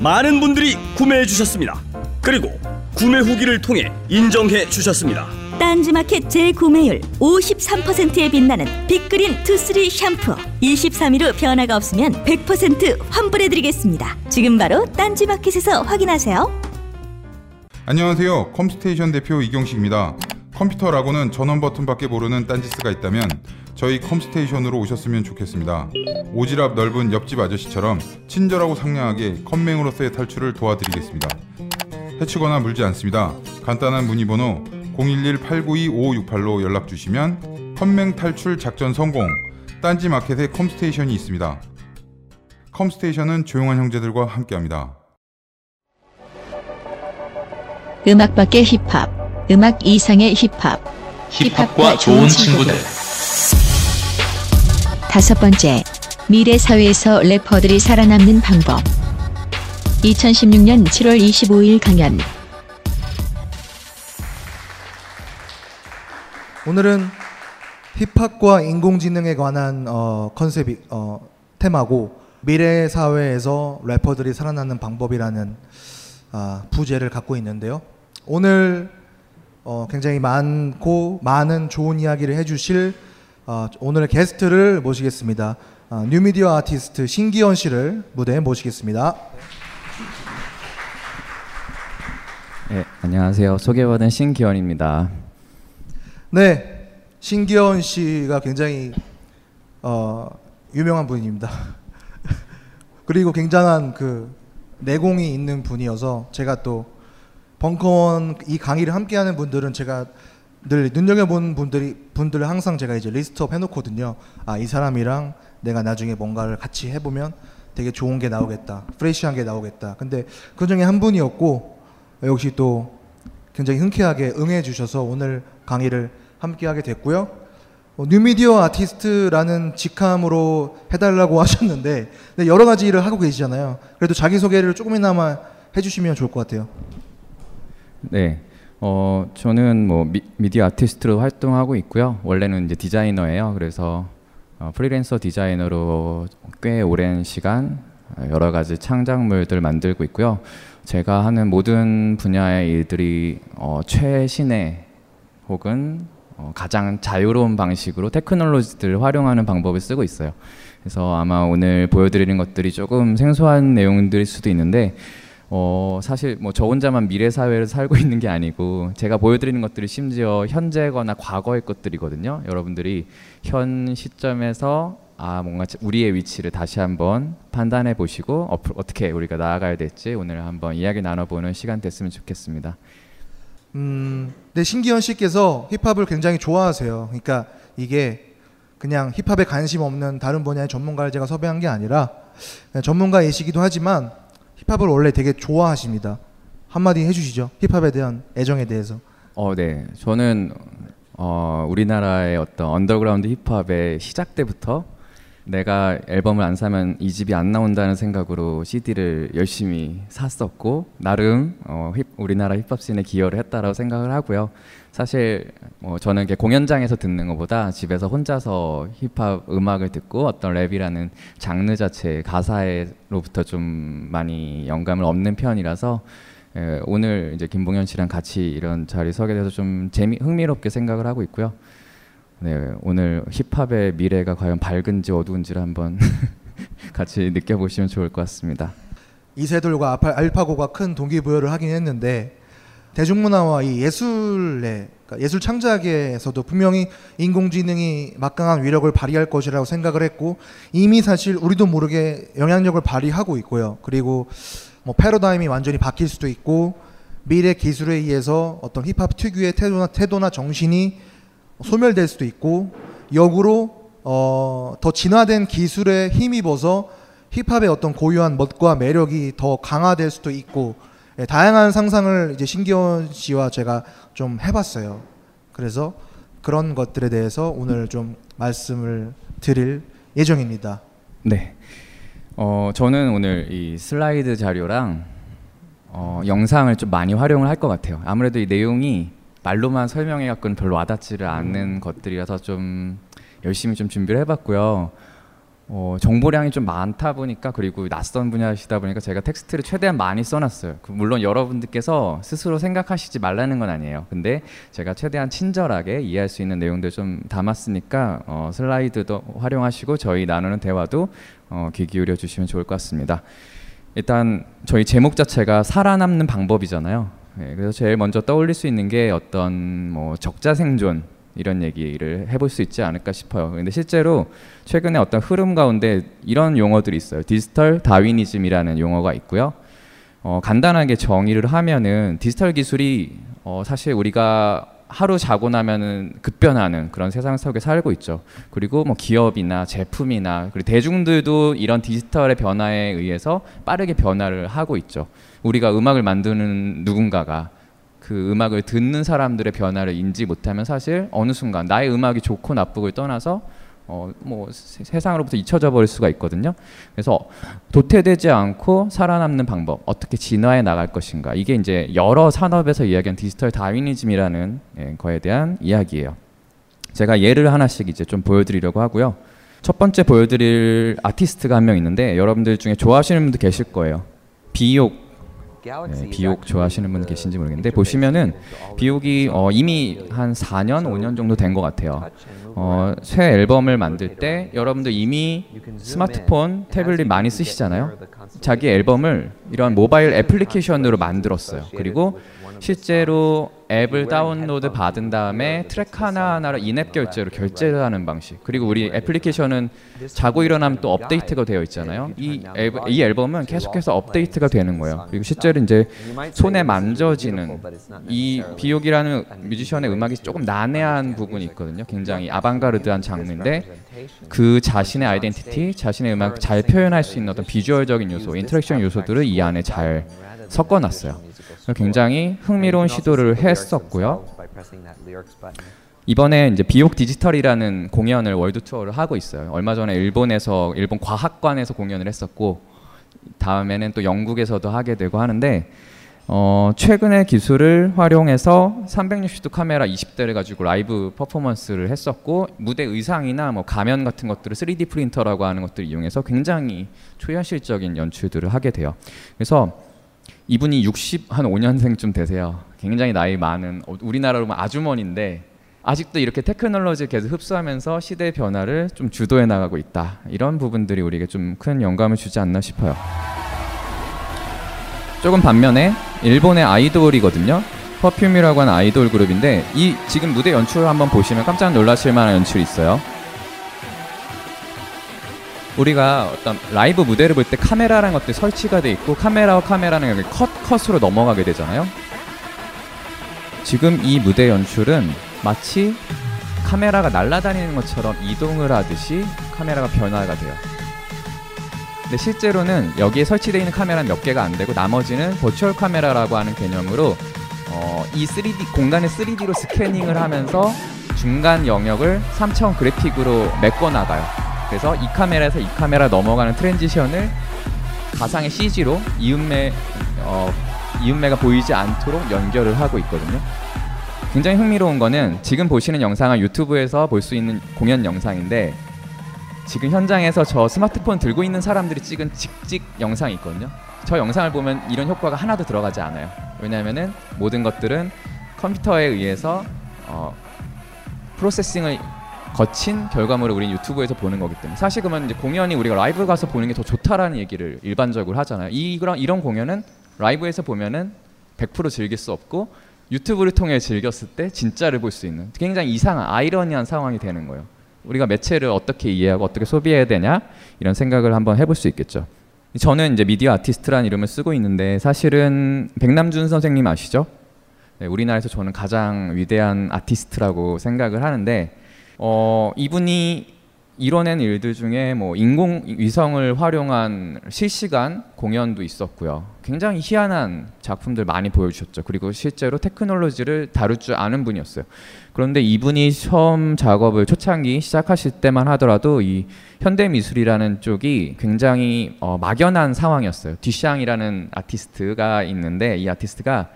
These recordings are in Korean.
많은 분들이 구매해 주셨습니다. 그리고 구매 후기를 통해 인정해 주셨습니다. 딴지마켓 재구매율 53%에 빛나는 빅그린 투쓰리 샴푸 23일 후 변화가 없으면 100% 환불해드리겠습니다 지금 바로 딴지마켓에서 확인하세요 안녕하세요. 컴스테이션 대표 이경식입니다. 컴퓨터라고는 전원 버튼밖에 모르는 딴지스가 있다면 저희 컴스테이션으로 오셨으면 좋겠습니다. 오지랖 넓은 옆집 아저씨처럼 친절하고 상냥하게 컴맹으로서의 탈출을 도와드리겠습니다. 해치거나 물지 않습니다. 간단한 문의번호 011-892-5568로 연락 주시면 컴맹 탈출 작전 성공. 딴지 마켓에 컴스테이션이 있습니다. 컴스테이션은 조용한 형제들과 함께합니다. 음악 밖의 힙합, 음악 이상의 힙합. 힙합과 좋은 친구들. 다섯 번째, 미래 사회에서 래퍼들이 살아남는 방법. 2016년 7월 25일 강연. 오늘은 힙합과 인공지능에 관한 어, 컨셉이 어, 테마고 미래 사회에서 래퍼들이 살아나는 방법이라는 아, 부제를 갖고 있는데요. 오늘 어, 굉장히 많고 많은 좋은 이야기를 해주실 어, 오늘의 게스트를 모시겠습니다. 아, 뉴미디어 아티스트 신기현 씨를 무대에 모시겠습니다. 네, 안녕하세요. 소개받은 신기현입니다. 네, 신기현 씨가 굉장히 어, 유명한 분입니다. 그리고 굉장한 그 내공이 있는 분이어서 제가 또 벙커원 이 강의를 함께하는 분들은 제가 늘 눈여겨본 분들이 분들을 항상 제가 이제 list up 해놓거든요. 아 이 사람이랑 내가 나중에 뭔가를 같이 해보면 되게 좋은 게 나오겠다, fresh한 게 나오겠다. 근데 그 중에 한 분이었고 역시 또 굉장히 흔쾌하게 응해주셔서 오늘 강의를 함께 하게 됐고요. 어, 뉴미디어 아티스트라는 직함으로 해달라고 하셨는데 네, 여러 가지 일을 하고 계시잖아요. 그래도 자기 소개를 조금이나마 해주시면 좋을 것 같아요. 네, 어, 저는 뭐 미, 미디어 아티스트로 활동하고 있고요. 원래는 이제 디자이너예요. 그래서 어, 프리랜서 디자이너로 꽤 오랜 시간 어, 여러 가지 창작물들 만들고 있고요. 제가 하는 모든 분야의 일들이 어, 최신의 혹은 어, 가장 자유로운 방식으로 테크놀로지들을 활용하는 방법을 쓰고 있어요. 그래서 아마 오늘 보여드리는 것들이 조금 생소한 내용들일 수도 있는데 어, 사실 뭐 저 혼자만 미래 사회를 살고 있는 게 아니고 제가 보여드리는 것들이 심지어 현재거나 과거의 것들이거든요. 여러분들이 현 시점에서 아 뭔가 우리의 위치를 다시 한번 판단해 보시고 어, 어떻게 우리가 나아가야 될지 오늘 한번 이야기 나눠보는 시간 됐으면 좋겠습니다. 음, 네, 신기현 씨께서 힙합을 굉장히 좋아하세요. 그러니까 이게 그냥 힙합에 관심 없는 다른 분야의 전문가를 제가 섭외한 게 아니라 네, 전문가 이시기도 하지만 힙합을 원래 되게 좋아하십니다. 한마디 해주시죠. 힙합에 대한 애정에 대해서. 어, 네. 저는 어, 우리나라의 어떤 언더그라운드 힙합의 시작 때부터 내가 앨범을 안 사면 이 집이 안 나온다는 생각으로 CD를 열심히 샀었고 나름 어, 힙, 우리나라 힙합 scene에 기여를 했다라고 생각을 하고요. 사실 뭐 저는 이게 공연장에서 듣는 것보다 집에서 혼자서 힙합 음악을 듣고 어떤 랩이라는 장르 자체 가사로부터 좀 많이 영감을 얻는 편이라서 예, 오늘 이제 김봉현 씨랑 같이 이런 자리 서게 돼서 좀 재미 흥미롭게 생각을 하고 있고요. 네, 오늘 힙합의 미래가 과연 밝은지 어두운지를 한번 같이 느껴보시면 좋을 것 같습니다. 이세돌과 알파, 알파고가 큰 동기부여를 하긴 했는데 대중문화와 이 예술의 그러니까 예술 창작에서도 분명히 인공지능이 막강한 위력을 발휘할 것이라고 생각을 했고 이미 사실 우리도 모르게 영향력을 발휘하고 있고요. 그리고 뭐 패러다임이 완전히 바뀔 수도 있고 미래 기술에 의해서 어떤 힙합 특유의 태도나 태도나 정신이 소멸될 수도 있고 역으로 어, 더 진화된 기술에 힘입어서 힙합의 어떤 고유한 멋과 매력이 더 강화될 수도 있고 예, 다양한 상상을 이제 신기원 씨와 제가 좀 해봤어요. 그래서 그런 것들에 대해서 오늘 좀 말씀을 드릴 예정입니다. 네. 어, 저는 오늘 이 슬라이드 자료랑 어, 영상을 좀 많이 활용을 할 것 같아요. 아무래도 이 내용이 말로만 설명해 갖고는 별로 와닿지를 않는 것들이라서 좀 열심히 좀 준비를 해봤고요. 어, 정보량이 좀 많다 보니까 그리고 낯선 분야시다 보니까 제가 텍스트를 최대한 많이 써놨어요. 그 물론 여러분들께서 스스로 생각하시지 말라는 건 아니에요. 근데 제가 최대한 친절하게 이해할 수 있는 내용들 좀 담았으니까 어, 슬라이드도 활용하시고 저희 나누는 대화도 어, 귀 기울여 주시면 좋을 것 같습니다. 일단 저희 제목 자체가 살아남는 방법이잖아요. 예, 그래서 제일 먼저 떠올릴 수 있는 게 어떤 뭐 적자 생존 이런 얘기를 해볼 수 있지 않을까 싶어요. 근데 실제로 최근에 어떤 흐름 가운데 이런 용어들이 있어요. 디지털 다윈이즘이라는 용어가 있고요. 어, 간단하게 정의를 하면은 디지털 기술이 어, 사실 우리가 하루 자고 나면은 급변하는 그런 세상 속에 살고 있죠. 그리고 뭐 기업이나 제품이나 그리고 대중들도 이런 디지털의 변화에 의해서 빠르게 변화를 하고 있죠. 우리가 음악을 만드는 누군가가 그 음악을 듣는 사람들의 변화를 인지 못하면 사실 어느 순간 나의 음악이 좋고 나쁘고를 떠나서 어뭐 세상으로부터 잊혀져 버릴 수가 있거든요. 그래서 도태되지 않고 살아남는 방법, 어떻게 진화해 나갈 것인가. 이게 이제 여러 산업에서 이야기한 디지털 다윈이즘이라는 예, 거에 대한 이야기예요. 제가 예를 하나씩 이제 좀 보여드리려고 하고요. 첫 번째 보여드릴 아티스트가 한 명 있는데 여러분들 중에 좋아하시는 분도 계실 거예요. 비옥 네, 비옥 좋아하시는 분 계신지 모르겠는데 보시면은 비옥이 어, 이미 한 4년, 5년 정도 된 것 같아요. 어, 새 앨범을 만들 때 여러분들 이미 스마트폰, 태블릿 많이 쓰시잖아요. 자기 앨범을 이런 모바일 애플리케이션으로 만들었어요. 그리고 실제로 앱을 다운로드 받은 다음에 트랙 하나하나를 인앱 결제로 결제를 하는 방식. 그리고 우리 애플리케이션은 자고 일어나면 또 업데이트가 되어 있잖아요. 이, 앨, 이 앨범은 계속해서 업데이트가 되는 거예요. 그리고 실제로 이제 손에 만져지는 이 비요크라는 뮤지션의 음악이 조금 난해한 부분이 있거든요. 굉장히 아방가르드한 장르인데 그 자신의 아이덴티티, 자신의 음악 잘 표현할 수 있는 어떤 비주얼적인 요소, interaction 요소들을 이 안에 잘 섞어놨어요. 굉장히 흥미로운 시도를 했었고요. 이번에 이제 비요크 디지털이라는 공연을 월드 투어를 하고 있어요. 얼마 전에 일본에서 일본 과학관에서 공연을 했었고 다음에는 또 영국에서도 하게 되고 하는데 어, 최근의 기술을 활용해서 360도 카메라 20대를 가지고 라이브 퍼포먼스를 했었고 무대 의상이나 뭐 가면 같은 것들을 3D 프린터라고 하는 것들을 이용해서 굉장히 초현실적인 연출들을 하게 돼요. 그래서 이분이 60 한 5년생쯤 되세요. 굉장히 나이 많은 어, 우리나라로 보면 아주머니인데 아직도 이렇게 테크놀로지를 계속 흡수하면서 시대의 변화를 좀 주도해 나가고 있다. 이런 부분들이 우리에게 좀 큰 영감을 주지 않나 싶어요. 조금 반면에 일본의 아이돌이거든요. 퍼퓸이라고 하는 아이돌 그룹인데 이 지금 무대 연출을 한번 보시면 깜짝 놀라실 만한 연출이 있어요. 우리가 어떤 라이브 무대를 볼 때 카메라라는 것들이 설치가 돼 있고 카메라와 카메라는 컷 컷으로 넘어가게 되잖아요. 지금 이 무대 연출은 마치 카메라가 날아다니는 것처럼 이동을 하듯이 카메라가 변화가 돼요. 근데 실제로는 여기에 설치되어 있는 카메라는 몇 개가 안 되고 나머지는 virtual 카메라라고 하는 개념으로 어, 이 3D 공간의 3D로 스캐닝을 하면서 중간 영역을 3차원 그래픽으로 메꿔 나가요. 그래서 이 카메라에서 이 카메라 넘어가는 transition을 가상의 CG로 이음매 어, 이음매가 보이지 않도록 연결을 하고 있거든요. 굉장히 흥미로운 거는 지금 보시는 영상은 유튜브에서 볼 수 있는 공연 영상인데 지금 현장에서 저 스마트폰 들고 있는 사람들이 찍은 직직 영상이 있거든요. 저 영상을 보면 이런 효과가 하나도 들어가지 않아요. 왜냐하면은 모든 것들은 컴퓨터에 의해서 어, 프로세싱을 거친 결과물을 우리 유튜브에서 보는 거기 때문에 사실 그러면 이제 공연이 우리가 라이브 가서 보는 게 더 좋다라는 얘기를 일반적으로 하잖아요. 이, 이런 이런 공연은 라이브에서 보면은 100% 즐길 수 없고 유튜브를 통해 즐겼을 때 진짜를 볼 수 있는 굉장히 이상한 아이러니한 상황이 되는 거예요. 우리가 매체를 어떻게 이해하고 어떻게 소비해야 되냐 이런 생각을 한번 해볼 수 있겠죠. 저는 이제 미디어 아티스트라는 이름을 쓰고 있는데 사실은 백남준 선생님 아시죠? 네, 우리나라에서 저는 가장 위대한 아티스트라고 생각을 하는데 어, 이분이 이뤄낸 일들 중에 뭐 인공 위성을 활용한 실시간 공연도 있었고요. 굉장히 희한한 작품들 많이 보여주셨죠. 그리고 실제로 테크놀로지를 다룰 줄 아는 분이었어요. 그런데 이분이 처음 작업을 초창기 시작하실 때만 하더라도 이 현대 미술이라는 쪽이 굉장히 어, 막연한 상황이었어요. 듀샹이라는 아티스트가 있는데 이 아티스트가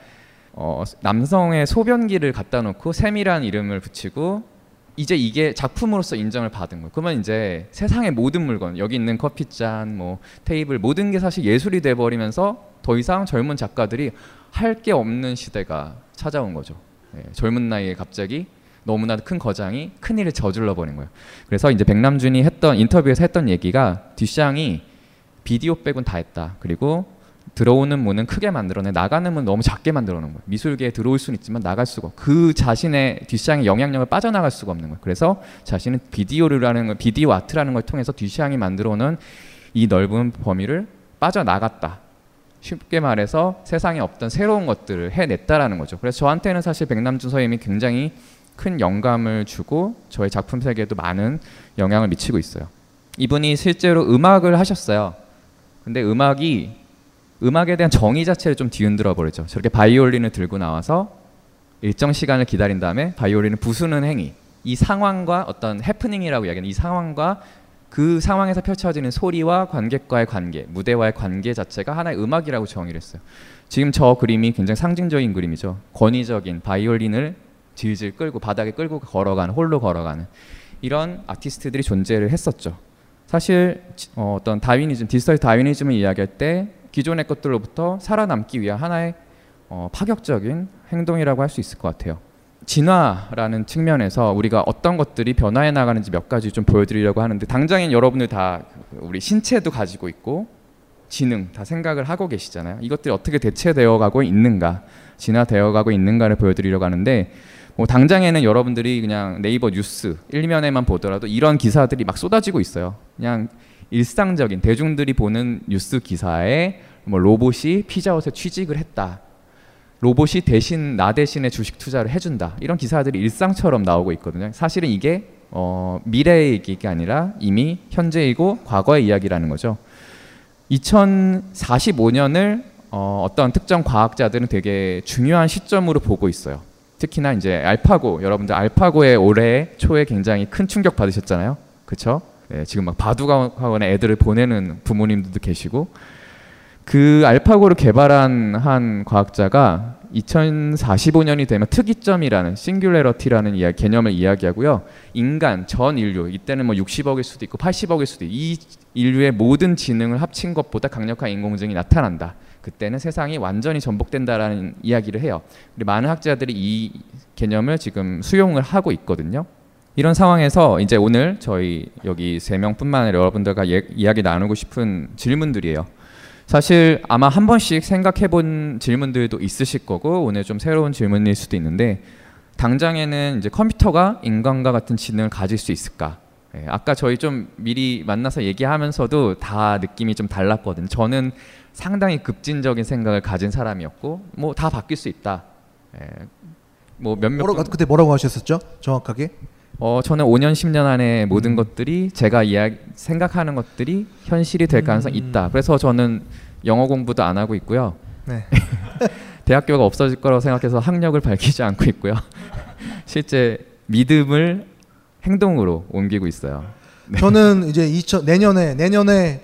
어, 남성의 소변기를 갖다 놓고 샘이라는 이름을 붙이고 이제 이게 작품으로서 인정을 받은 거예요. 그러면 이제 세상의 모든 물건, 여기 있는 커피잔, 뭐 테이블 모든 게 사실 예술이 돼 버리면서 더 이상 젊은 작가들이 할 게 없는 시대가 찾아온 거죠. 예, 젊은 나이에 갑자기 너무나 큰 거장이 큰 일을 저질러 버린 거예요. 그래서 이제 백남준이 했던 인터뷰에서 했던 얘기가 듀샹이 비디오 백은 다 했다. 그리고 들어오는 문은 크게 만들어내 나가는 문 너무 작게 만들어 놓은 거예요. 미술계에 들어올 수는 있지만 나갈 수가 그 자신의 듀샹의 영향력을 빠져나갈 수가 없는 거예요. 그래서 자신은 비디오라는 걸 비디오 아트라는 걸 통해서 듀샹이 만들어 놓은 이 넓은 범위를 빠져나갔다. 쉽게 말해서 세상에 없던 새로운 것들을 해냈다라는 거죠. 그래서 저한테는 사실 백남준 선생님이 굉장히 큰 영감을 주고 저의 작품 세계에도 많은 영향을 미치고 있어요. 이분이 실제로 음악을 하셨어요. 근데 음악이 음악에 대한 정의 자체를 좀 뒤흔들어 버리죠. 저렇게 바이올린을 들고 나와서 일정 시간을 기다린 다음에 바이올린을 부수는 행위. 이 상황과 어떤 해프닝이라고 이야기하는 이 상황과 그 상황에서 펼쳐지는 소리와 관객과의 관계, 무대와의 관계 자체가 하나의 음악이라고 정의를 했어요. 지금 저 그림이 굉장히 상징적인 그림이죠. 권위적인 바이올린을 질질 끌고 바닥에 끌고 걸어가는 홀로 걸어가는 이런 아티스트들이 존재를 했었죠. 사실 어, 어떤 다윈이즘, 디지털 다윈이즘을 이야기할 때 기존의 것들로부터 살아남기 위한 하나의 어, 파격적인 행동이라고 할 수 있을 것 같아요. 진화라는 측면에서 우리가 어떤 것들이 변화해 나가는지 몇 가지 좀 보여드리려고 하는데 당장엔 여러분들 다 우리 신체도 가지고 있고 지능 다 생각을 하고 계시잖아요. 이것들이 어떻게 대체되어 가고 있는가, 진화되어 가고 있는가를 보여드리려고 하는데 뭐 당장에는 여러분들이 그냥 네이버 뉴스 일면에만 보더라도 이런 기사들이 막 쏟아지고 있어요. 그냥 일상적인 대중들이 보는 뉴스 기사에 뭐 로봇이 피자헛에 취직을 했다. 로봇이 대신 나 대신에 주식 투자를 해준다. 이런 기사들이 일상처럼 나오고 있거든요. 사실은 이게 어, 미래의 얘기가 아니라 이미 현재이고 과거의 이야기라는 거죠. 2045년을 어, 어떤 특정 과학자들은 되게 중요한 시점으로 보고 있어요. 특히나 이제 알파고 여러분들 알파고의 올해 초에 굉장히 큰 충격 받으셨잖아요. 그렇죠? 네, 지금 막 바둑학원에 애들을 보내는 부모님들도 계시고 그 알파고를 개발한 한 과학자가 2045년이 되면 특이점이라는 싱귤레러티라는 이야기, 개념을 이야기하고요. 인간 전 인류 이때는 뭐 60억일 수도 있고 80억일 수도 있고 이 인류의 모든 지능을 합친 것보다 강력한 인공지능이 나타난다. 그때는 세상이 완전히 전복된다라는 이야기를 해요. 많은 학자들이 이 개념을 지금 수용을 하고 있거든요. 이런 상황에서 이제 오늘 저희 여기 세 명뿐만 아니라 여러분들과 예, 이야기 나누고 싶은 질문들이에요. 사실 아마 한 번씩 생각해 본 질문들도 있으실 거고 오늘 좀 새로운 질문일 수도 있는데 당장에는 이제 컴퓨터가 인간과 같은 지능을 가질 수 있을까? 예, 아까 저희 좀 미리 만나서 얘기하면서도 다 느낌이 좀 달랐거든요. 저는 상당히 급진적인 생각을 가진 사람이었고 뭐 다 바뀔 수 있다. 예, 뭐 몇몇 뭐라고, 그때 뭐라고 하셨었죠? 정확하게? 어 저는 5년 10년 안에 모든 것들이 제가 이야기 생각하는 것들이 현실이 될 가능성이 있다. 그래서 저는 영어 공부도 안 하고 있고요. 네. 대학교가 없어질 거라고 생각해서 학력을 밝히지 않고 있고요. 실제 믿음을 행동으로 옮기고 있어요. 저는 이제 2000, 내년에 내년에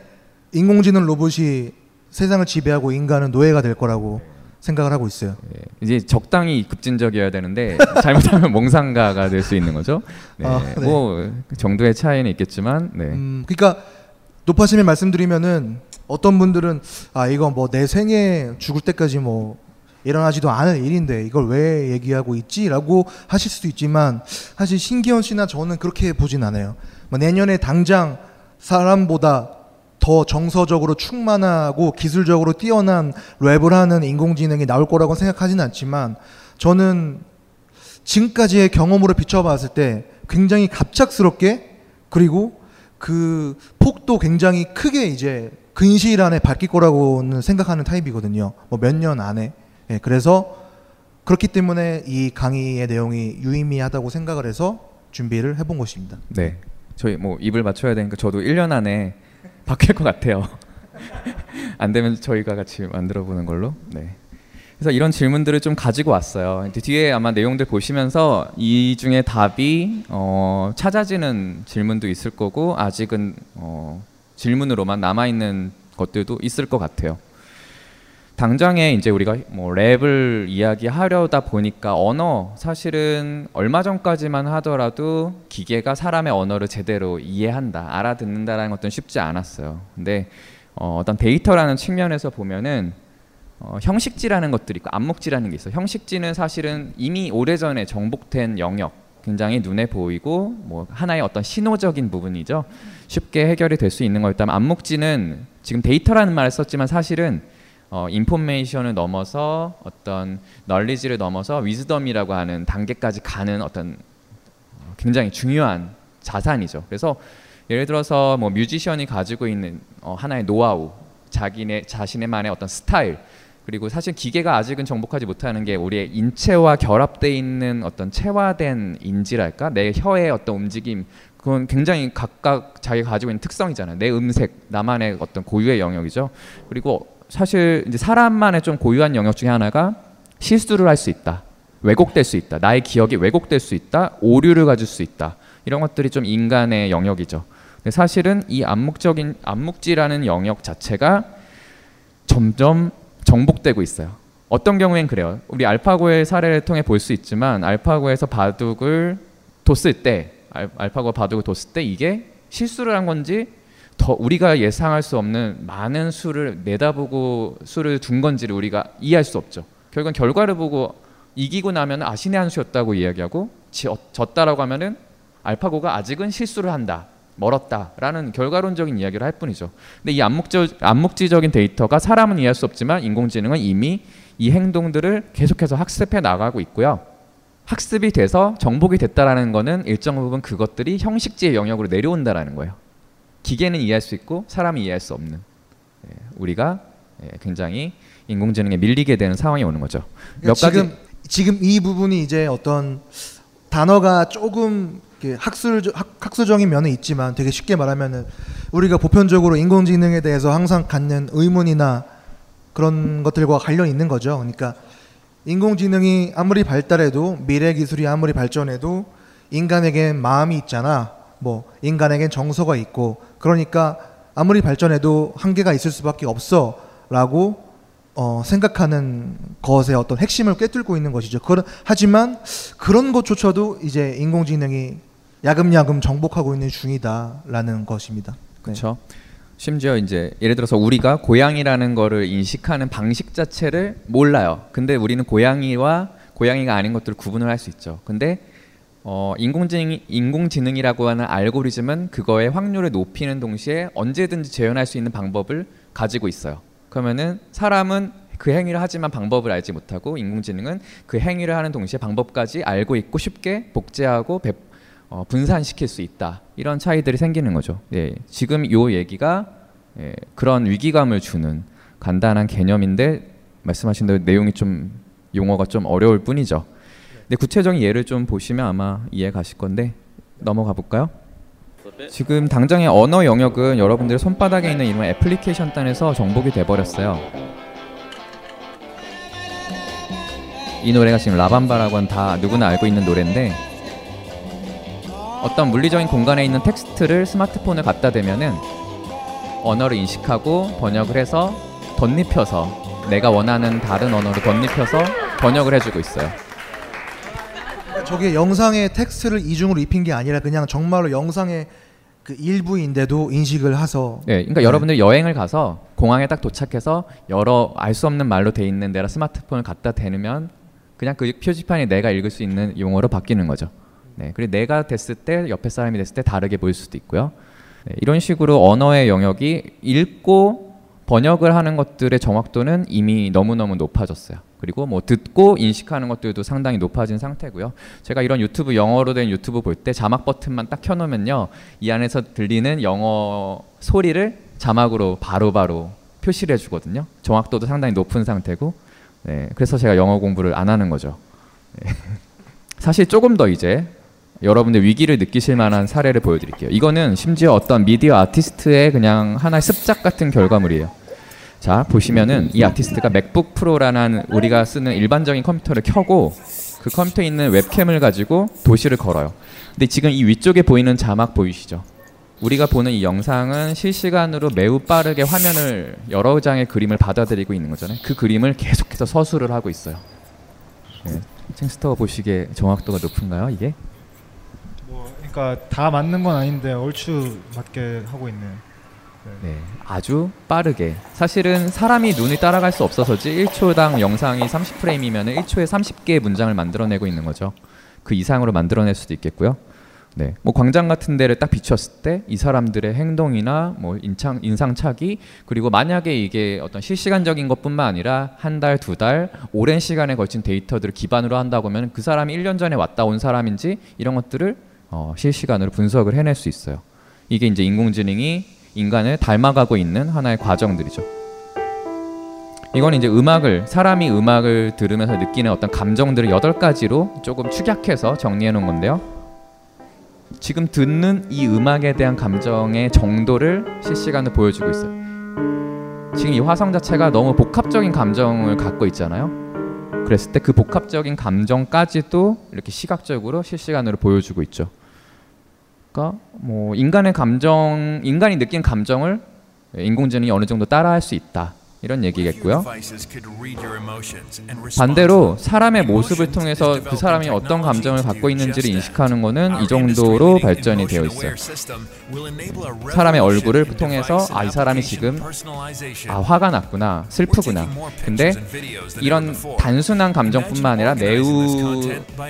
인공지능 로봇이 세상을 지배하고 인간은 노예가 될 거라고 생각을 하고 있어요. 예, 이제 적당히 급진적이어야 되는데 잘못하면 몽상가가 될 수 있는 거죠. 네, 아, 네. 뭐 정도의 차이는 있겠지만, 네. 음, 그러니까 높아심에 말씀드리면은 어떤 분들은 아 이거 뭐 내 생에 죽을 때까지 뭐 일어나지도 않을 일인데 이걸 왜 얘기하고 있지라고 하실 수도 있지만 사실 신기현 씨나 저는 그렇게 보진 않아요. 뭐 내년에 당장 사람보다 더 정서적으로 충만하고 기술적으로 뛰어난 랩을 하는 인공지능이 나올 거라고 생각하지는 않지만 저는 지금까지의 경험으로 비춰봤을 때 굉장히 갑작스럽게 그리고 그 폭도 굉장히 크게 이제 근시일 안에 바뀔 거라고는 생각하는 타입이거든요. 뭐 몇 년 안에. 예, 그래서 그렇기 때문에 이 강의의 내용이 유의미하다고 생각을 해서 준비를 해본 것입니다. 네. 저희 뭐 입을 맞춰야 되니까 저도 1년 안에 바뀔 것 같아요. 안 되면 저희가 같이 만들어 보는 걸로. 네. 그래서 이런 질문들을 좀 가지고 왔어요. 뒤에 아마 내용들 보시면서 이 중에 답이 어, 찾아지는 질문도 있을 거고 아직은 어, 질문으로만 남아 있는 것들도 있을 것 같아요. 당장에 이제 우리가 뭐 랩을 이야기하려다 보니까 언어 사실은 얼마 전까지만 하더라도 기계가 사람의 언어를 제대로 이해한다, 알아듣는다라는 것도 쉽지 않았어요. 근데 어, 어떤 데이터라는 측면에서 보면은 어, 형식지라는 것들이 있고 암묵지라는 게 있어요. 형식지는 사실은 이미 오래전에 정복된 영역, 굉장히 눈에 보이고 뭐 하나의 어떤 신호적인 부분이죠. 쉽게 해결이 될 수 있는 거였다면 암묵지는 지금 데이터라는 말을 썼지만 사실은 어, information을 넘어서 어떤 널리지를 넘어서 wisdom이라고 하는 단계까지 가는 어떤 어, 굉장히 중요한 자산이죠. 그래서 예를 들어서 뭐 뮤지션이 가지고 있는 어, 하나의 노하우, 자기네 자신의만의 어떤 스타일, 그리고 사실 기계가 아직은 정복하지 못하는 게 우리의 인체와 결합돼 있는 어떤 체화된 인지랄까? 내 혀의 어떤 움직임 그건 굉장히 각각 자기가 가지고 있는 특성이잖아요. 내 음색 나만의 어떤 고유의 영역이죠. 그리고 사실 이제 사람만의 좀 고유한 영역 중에 하나가 실수를 할 수 있다. 왜곡될 수 있다. 나의 기억이 왜곡될 수 있다. 오류를 가질 수 있다. 이런 것들이 좀 인간의 영역이죠. 근데 사실은 이 암묵적인 암묵지라는 영역 자체가 점점 정복되고 있어요. 어떤 경우엔 그래요. 우리 알파고의 사례를 통해 볼 수 있지만 알파고에서 바둑을 뒀을 때 알, 알파고 바둑을 뒀을 때 이게 실수를 한 건지 더 우리가 예상할 수 없는 많은 수를 내다보고 수를 둔 건지를 우리가 이해할 수 없죠. 결국은 결과를 보고 이기고 나면 아 신의 한 수였다고 이야기하고 지, 어, 졌다라고 하면은 알파고가 아직은 실수를 한다. 멀었다라는 결과론적인 이야기를 할 뿐이죠. 근데 이 암묵적, 암묵지적인 데이터가 사람은 이해할 수 없지만 인공지능은 이미 이 행동들을 계속해서 학습해 나가고 있고요. 학습이 돼서 정복이 됐다라는 거는 일정 부분 그것들이 형식지의 영역으로 내려온다라는 거예요. 기계는 이해할 수 있고 사람이 이해할 수 없는 예, 우리가 예, 굉장히 인공지능에 밀리게 되는 상황이 오는 거죠. 몇 지금 가지 지금 이 부분이 이제 어떤 단어가 조금 학술 학술적인 면은 있지만 되게 쉽게 말하면은 우리가 보편적으로 인공지능에 대해서 항상 갖는 의문이나 그런 것들과 관련 있는 거죠. 그러니까 인공지능이 아무리 발달해도 미래 기술이 아무리 발전해도 인간에겐 마음이 있잖아. 뭐 인간에겐 정서가 있고 그러니까 아무리 발전해도 한계가 있을 수밖에 없어 라고 어, 생각하는 것의 어떤 핵심을 꿰뚫고 있는 것이죠. 그런 하지만 그런 것조차도 이제 인공지능이 야금야금 정복하고 있는 중이다라는 것입니다. 그렇죠. 심지어 이제 예를 들어서 우리가 고양이라는 거를 인식하는 방식 자체를 몰라요. 근데 우리는 고양이와 고양이가 아닌 것들을 구분을 할 수 있죠. 근데 어, 인공지능 인공지능이라고 하는 알고리즘은 그거의 확률을 높이는 동시에 언제든지 재현할 수 있는 방법을 가지고 있어요. 그러면은 사람은 그 행위를 하지만 방법을 알지 못하고 인공지능은 그 행위를 하는 동시에 방법까지 알고 있고 쉽게 복제하고 배, 어, 분산시킬 수 있다 이런 차이들이 생기는 거죠. 예, 지금 요 얘기가 예, 그런 위기감을 주는 간단한 개념인데 말씀하신 대로 내용이 좀 용어가 좀 어려울 뿐이죠. 근데 구체적인 예를 좀 보시면 아마 이해 가실 건데 넘어가 볼까요? 지금 당장의 언어 영역은 여러분들의 손바닥에 있는 이런 애플리케이션 단에서 정복이 돼 버렸어요. 이 노래가 지금 라밤바라고 다 누구나 알고 있는 노래인데 어떤 물리적인 공간에 있는 텍스트를 스마트폰에 갖다 대면은 언어를 인식하고 번역을 해서 덧입혀서 내가 원하는 다른 언어로 덧입혀서 번역을 해주고 있어요. 저게 영상에 텍스트를 이중으로 입힌 게 아니라 그냥 정말로 영상의 그 일부인데도 인식을 해서. 네, 그러니까 네. 여러분들 여행을 가서 공항에 딱 도착해서 여러 알 수 없는 말로 돼 있는 데라 스마트폰을 갖다 대면 그냥 그 표지판이 내가 읽을 수 있는 용어로 바뀌는 거죠. 네, 그리고 내가 됐을 때 옆에 사람이 됐을 때 다르게 보일 수도 있고요. 네, 이런 식으로 언어의 영역이 읽고 번역을 하는 것들의 정확도는 이미 너무너무 높아졌어요. 그리고 뭐 듣고 인식하는 것들도 상당히 높아진 상태고요. 제가 이런 유튜브 영어로 된 유튜브 볼 때 자막 버튼만 딱 켜놓으면요, 이 안에서 들리는 영어 소리를 자막으로 바로바로 바로 표시를 해주거든요. 정확도도 상당히 높은 상태고, 네, 그래서 제가 영어 공부를 안 하는 거죠. 네. 사실 조금 더 이제 여러분들 위기를 느끼실 만한 사례를 보여드릴게요. 이거는 심지어 어떤 미디어 아티스트의 그냥 하나의 습작 같은 결과물이에요. 자 보시면은 이 아티스트가 맥북 프로라는 우리가 쓰는 일반적인 컴퓨터를 켜고 그 컴퓨터에 있는 웹캠을 가지고 도시를 걸어요. 근데 지금 이 위쪽에 보이는 자막 보이시죠? 우리가 보는 이 영상은 실시간으로 매우 빠르게 화면을 여러 장의 그림을 받아들이고 있는 거잖아요. 그 그림을 계속해서 서술을 하고 있어요. 네. 칭스터 보시기에 정확도가 높은가요, 이게? 뭐 그러니까 다 맞는 건 아닌데 얼추 맞게 하고 있는. 네, 아주 빠르게. 사실은 사람이 눈이 따라갈 수 없어서지 1초당 영상이 30프레임이면 1초에 30개의 문장을 만들어내고 있는 거죠. 그 이상으로 만들어낼 수도 있겠고요. 네, 뭐 광장 같은 데를 딱 비췄을 때 이 사람들의 행동이나 뭐 인상 인상착의 그리고 만약에 이게 어떤 실시간적인 것뿐만 아니라 한 달, 두 달, 오랜 시간에 걸친 데이터들을 기반으로 한다고 하면 그 사람이 1년 전에 왔다 온 사람인지 이런 것들을 어, 실시간으로 분석을 해낼 수 있어요. 이게 이제 인공지능이 인간을 닮아가고 있는 하나의 과정들이죠. 이건 이제 음악을 사람이 음악을 들으면서 느끼는 어떤 감정들을 여덟 가지로 조금 축약해서 정리해 놓은 건데요. 지금 듣는 이 음악에 대한 감정의 정도를 실시간으로 보여주고 있어요. 지금 이 화성 자체가 너무 복합적인 감정을 갖고 있잖아요. 그랬을 때 그 복합적인 감정까지도 이렇게 시각적으로 실시간으로 보여주고 있죠. 그러니까 뭐 인간의 감정, 인간이 느낀 감정을 인공지능이 어느 정도 따라할 수 있다. 이런 얘기겠고요. 반대로 사람의 모습을 통해서 그 사람이 어떤 감정을 갖고 있는지를 인식하는 것은 이 정도로 발전이 되어 있어요. 사람의 얼굴을 통해서 아 이 사람이 지금 아 화가 났구나 슬프구나. 근데 이런 단순한 감정뿐만 아니라 매우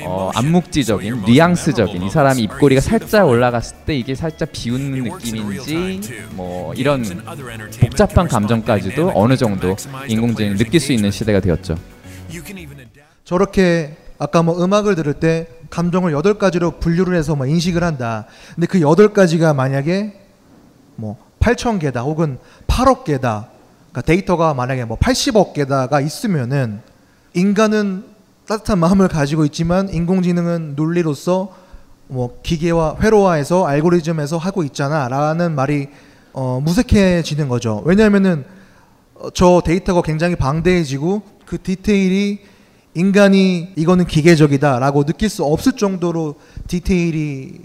어, 암묵지적인 뉘앙스적인 이 사람이 입꼬리가 살짝 올라갔을 때 이게 살짝 비웃는 느낌인지 뭐 이런 복잡한 감정까지도 어느 정도 인공지능이 느낄 수 있는 시대가 되었죠. 저렇게 아까 뭐 음악을 들을 때 감정을 여덟 가지로 분류를 해서 뭐 인식을 한다. 근데 그 여덟 가지가 만약에 뭐 8천 개다 혹은 8억 개다. 그러니까 데이터가 만약에 뭐 80억 개다가 있으면은 인간은 따뜻한 마음을 가지고 있지만 인공지능은 논리로서 뭐 기계와 회로화해서 알고리즘에서 하고 있잖아라는 말이 어, 무색해지는 거죠. 왜냐하면은 어, 저 데이터가 굉장히 방대해지고 그 디테일이 인간이 이거는 기계적이다라고 느낄 수 없을 정도로 디테일이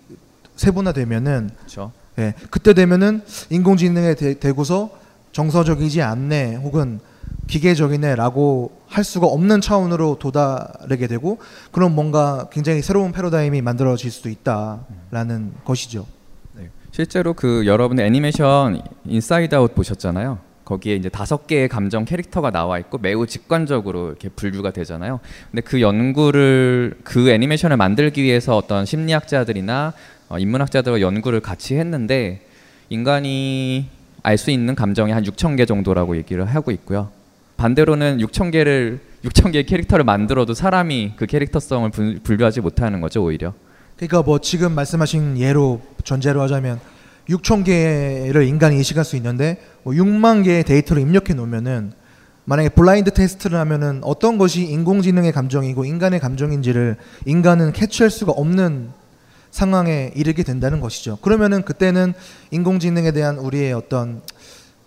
세분화되면은 그렇죠. 예, 그때 되면은 인공지능에 대, 대고서 정서적이지 않네 혹은 기계적이네라고 할 수가 없는 차원으로 도달하게 되고 그런 뭔가 굉장히 새로운 패러다임이 만들어질 수도 있다라는 것이죠. 네. 실제로 그 여러분 애니메이션 인사이드 아웃 보셨잖아요. 거기에 이제 다섯 개의 감정 캐릭터가 나와 있고 매우 직관적으로 이렇게 분류가 되잖아요. 근데 그 연구를 그 애니메이션을 만들기 위해서 어떤 심리학자들이나 어, 인문학자들과 연구를 같이 했는데 인간이 알 수 있는 감정이 한 6천 개 정도라고 얘기를 하고 있고요. 반대로는 6천 개를 6천 개의 캐릭터를 만들어도 사람이 그 캐릭터성을 분, 분류하지 못하는 거죠 오히려. 그러니까 뭐 지금 말씀하신 예로 전제로 하자면 6천 개를 인간이 인식할 수 있는데 뭐 6만 개의 데이터를 입력해 놓으면은 만약에 블라인드 테스트를 하면은 어떤 것이 인공지능의 감정이고 인간의 감정인지를 인간은 캐치할 수가 없는 상황에 이르게 된다는 것이죠. 그러면은 그때는 인공지능에 대한 우리의 어떤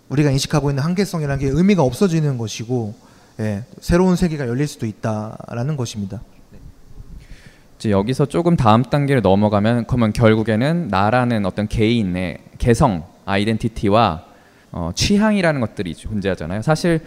우리가 인식하고 있는 한계성이라는 게 의미가 없어지는 것이고 예, 새로운 세계가 열릴 수도 있다라는 것입니다. 이제 여기서 조금 다음 단계를 넘어가면 그러면 결국에는 나라는 어떤 개인의 개성, 아이덴티티와 어, 취향이라는 것들이 존재하잖아요. 사실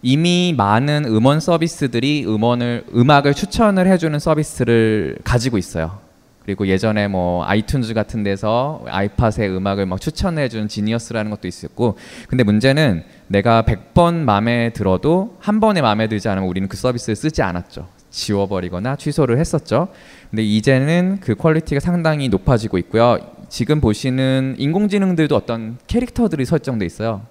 이미 많은 음원 서비스들이 음원을 음악을 추천을 해주는 서비스를 가지고 있어요. 그리고 예전에 뭐 아이튠즈 같은 데서 아이팟의 음악을 막 추천해준 지니어스라는 것도 있었고 근데 문제는 내가 100번 마음에 들어도 한 번에 마음에 들지 않으면 우리는 그 서비스를 쓰지 않았죠. 지워버리거나 취소를 했었죠. 근데 이제는 그 quality가 상당히 높아지고 있고요. 지금 보시는 인공지능들도 어떤 캐릭터들이 설정돼 있어요.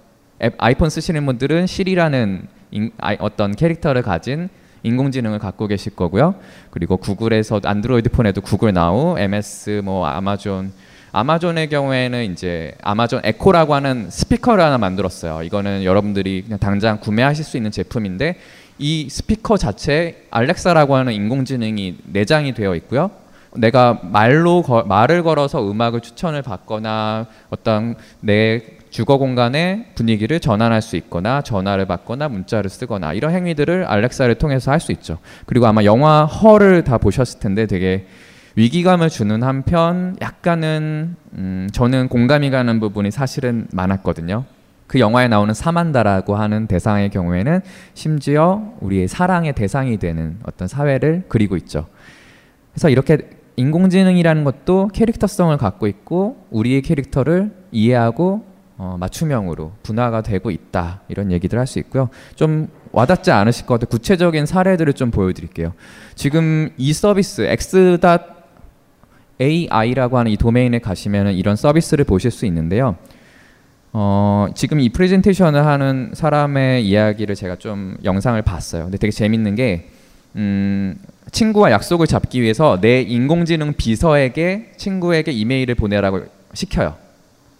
앱, 아이폰 쓰시는 분들은 시리라는 인, 아이, 어떤 캐릭터를 가진 인공지능을 갖고 계실 거고요. 그리고 구글에서 안드로이드 폰에도 구글 나우, MS, 뭐 아마존, 아마존의 경우에는 이제 아마존 에코라고 하는 스피커를 하나 만들었어요. 이거는 여러분들이 그냥 당장 구매하실 수 있는 제품인데 이 스피커 자체에 알렉사라고 하는 인공지능이 내장이 되어 있고요. 내가 말로 거- 말을 걸어서 음악을 추천을 받거나 어떤 내 주거 공간의 분위기를 전환할 수 있거나 전화를 받거나 문자를 쓰거나 이런 행위들을 알렉사를 통해서 할 수 있죠. 그리고 아마 영화 허를 다 보셨을 텐데 되게 위기감을 주는 한편 약간은 음, 저는 공감이 가는 부분이 사실은 많았거든요. 그 영화에 나오는 사만다라고 하는 대상의 경우에는 심지어 우리의 사랑의 대상이 되는 어떤 사회를 그리고 있죠. 그래서 이렇게 인공지능이라는 것도 캐릭터성을 갖고 있고 우리의 캐릭터를 이해하고 어, 맞춤형으로 분화가 되고 있다 이런 얘기들 할 수 있고요. 좀 와닿지 않으실 것 같아요. 구체적인 사례들을 좀 보여드릴게요. 지금 이 서비스 x.ai라고 하는 이 도메인에 가시면 이런 서비스를 보실 수 있는데요. 어, 지금 이 프레젠테이션을 하는 사람의 이야기를 제가 좀 영상을 봤어요. 근데 되게 재밌는 게 음, 친구와 약속을 잡기 위해서 내 인공지능 비서에게 친구에게 이메일을 보내라고 시켜요.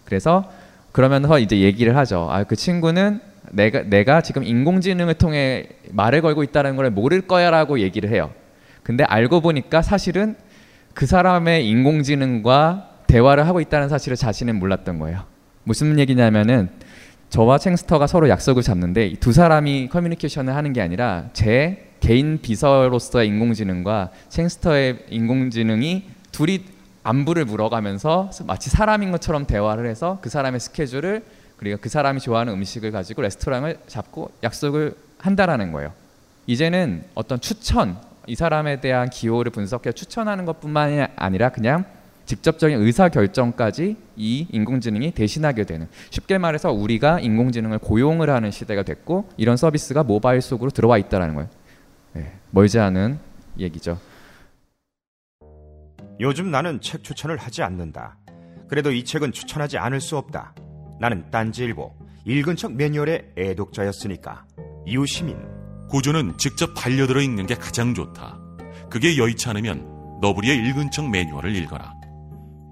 그래서 그러면서 이제 얘기를 하죠. 아, 그 친구는 내가 내가 지금 인공지능을 통해 말을 걸고 있다는 걸 모를 거야라고 얘기를 해요. 근데 알고 보니까 사실은 그 사람의 인공지능과 대화를 하고 있다는 사실을 자신은 몰랐던 거예요. 무슨 얘기냐면은 저와 챙스터가 서로 약속을 잡는데 이두 사람이 커뮤니케이션을 하는 게 아니라 제 개인 비서로서의 인공지능과 챙스터의 인공지능이 둘이 안부를 물어가면서 마치 사람인 것처럼 대화를 해서 그 사람의 스케줄을 그리고 그 사람이 좋아하는 음식을 가지고 레스토랑을 잡고 약속을 한다라는 거예요. 이제는 어떤 추천, 이 사람에 대한 기호를 분석해 추천하는 것뿐만이 아니라 그냥 직접적인 의사 결정까지 이 인공지능이 대신하게 되는 쉽게 말해서 우리가 인공지능을 고용을 하는 시대가 됐고 이런 서비스가 모바일 속으로 들어와 있다라는 거예요. 네, 멀지 않은 얘기죠. 요즘 나는 책 추천을 하지 않는다. 그래도 이 책은 추천하지 않을 수 없다. 나는 딴지일보 읽은 척 매뉴얼의 애독자였으니까. 이웃 시민 고전은 직접 반려들어 읽는 게 가장 좋다. 그게 여의치 않으면 너부리의 읽은 척 매뉴얼을 읽어라.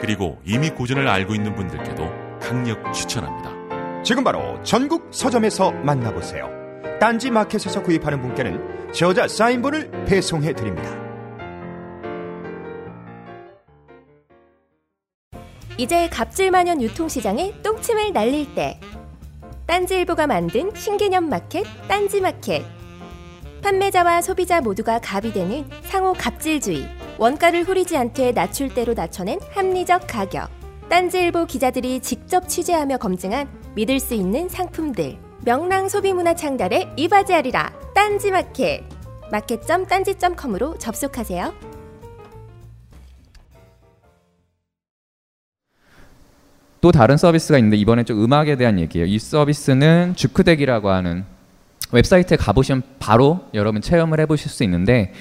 그리고 이미 고전을 알고 있는 분들께도 강력 추천합니다. 지금 바로 전국 서점에서 만나보세요. 딴지 마켓에서 구입하는 분께는 저자 사인본을 배송해 드립니다. 이제 갑질만연 유통시장에 똥침을 날릴 때 딴지일보가 만든 신개념 마켓 딴지 마켓 판매자와 소비자 모두가 갑이 되는 상호 갑질주의 원가를 후리지 않되 낮출 대로 낮춰낸 합리적 가격 딴지일보 기자들이 직접 취재하며 검증한 믿을 수 있는 상품들 명랑 소비문화 창달에 이바지하리라 딴지마켓 마켓.딴지.com으로 접속하세요. 또 다른 서비스가 있는데 이번에 좀 음악에 대한 얘기예요. 이 서비스는 주크덱이라고 하는 웹사이트에 가보시면 바로 여러분 체험을 해보실 수 있는데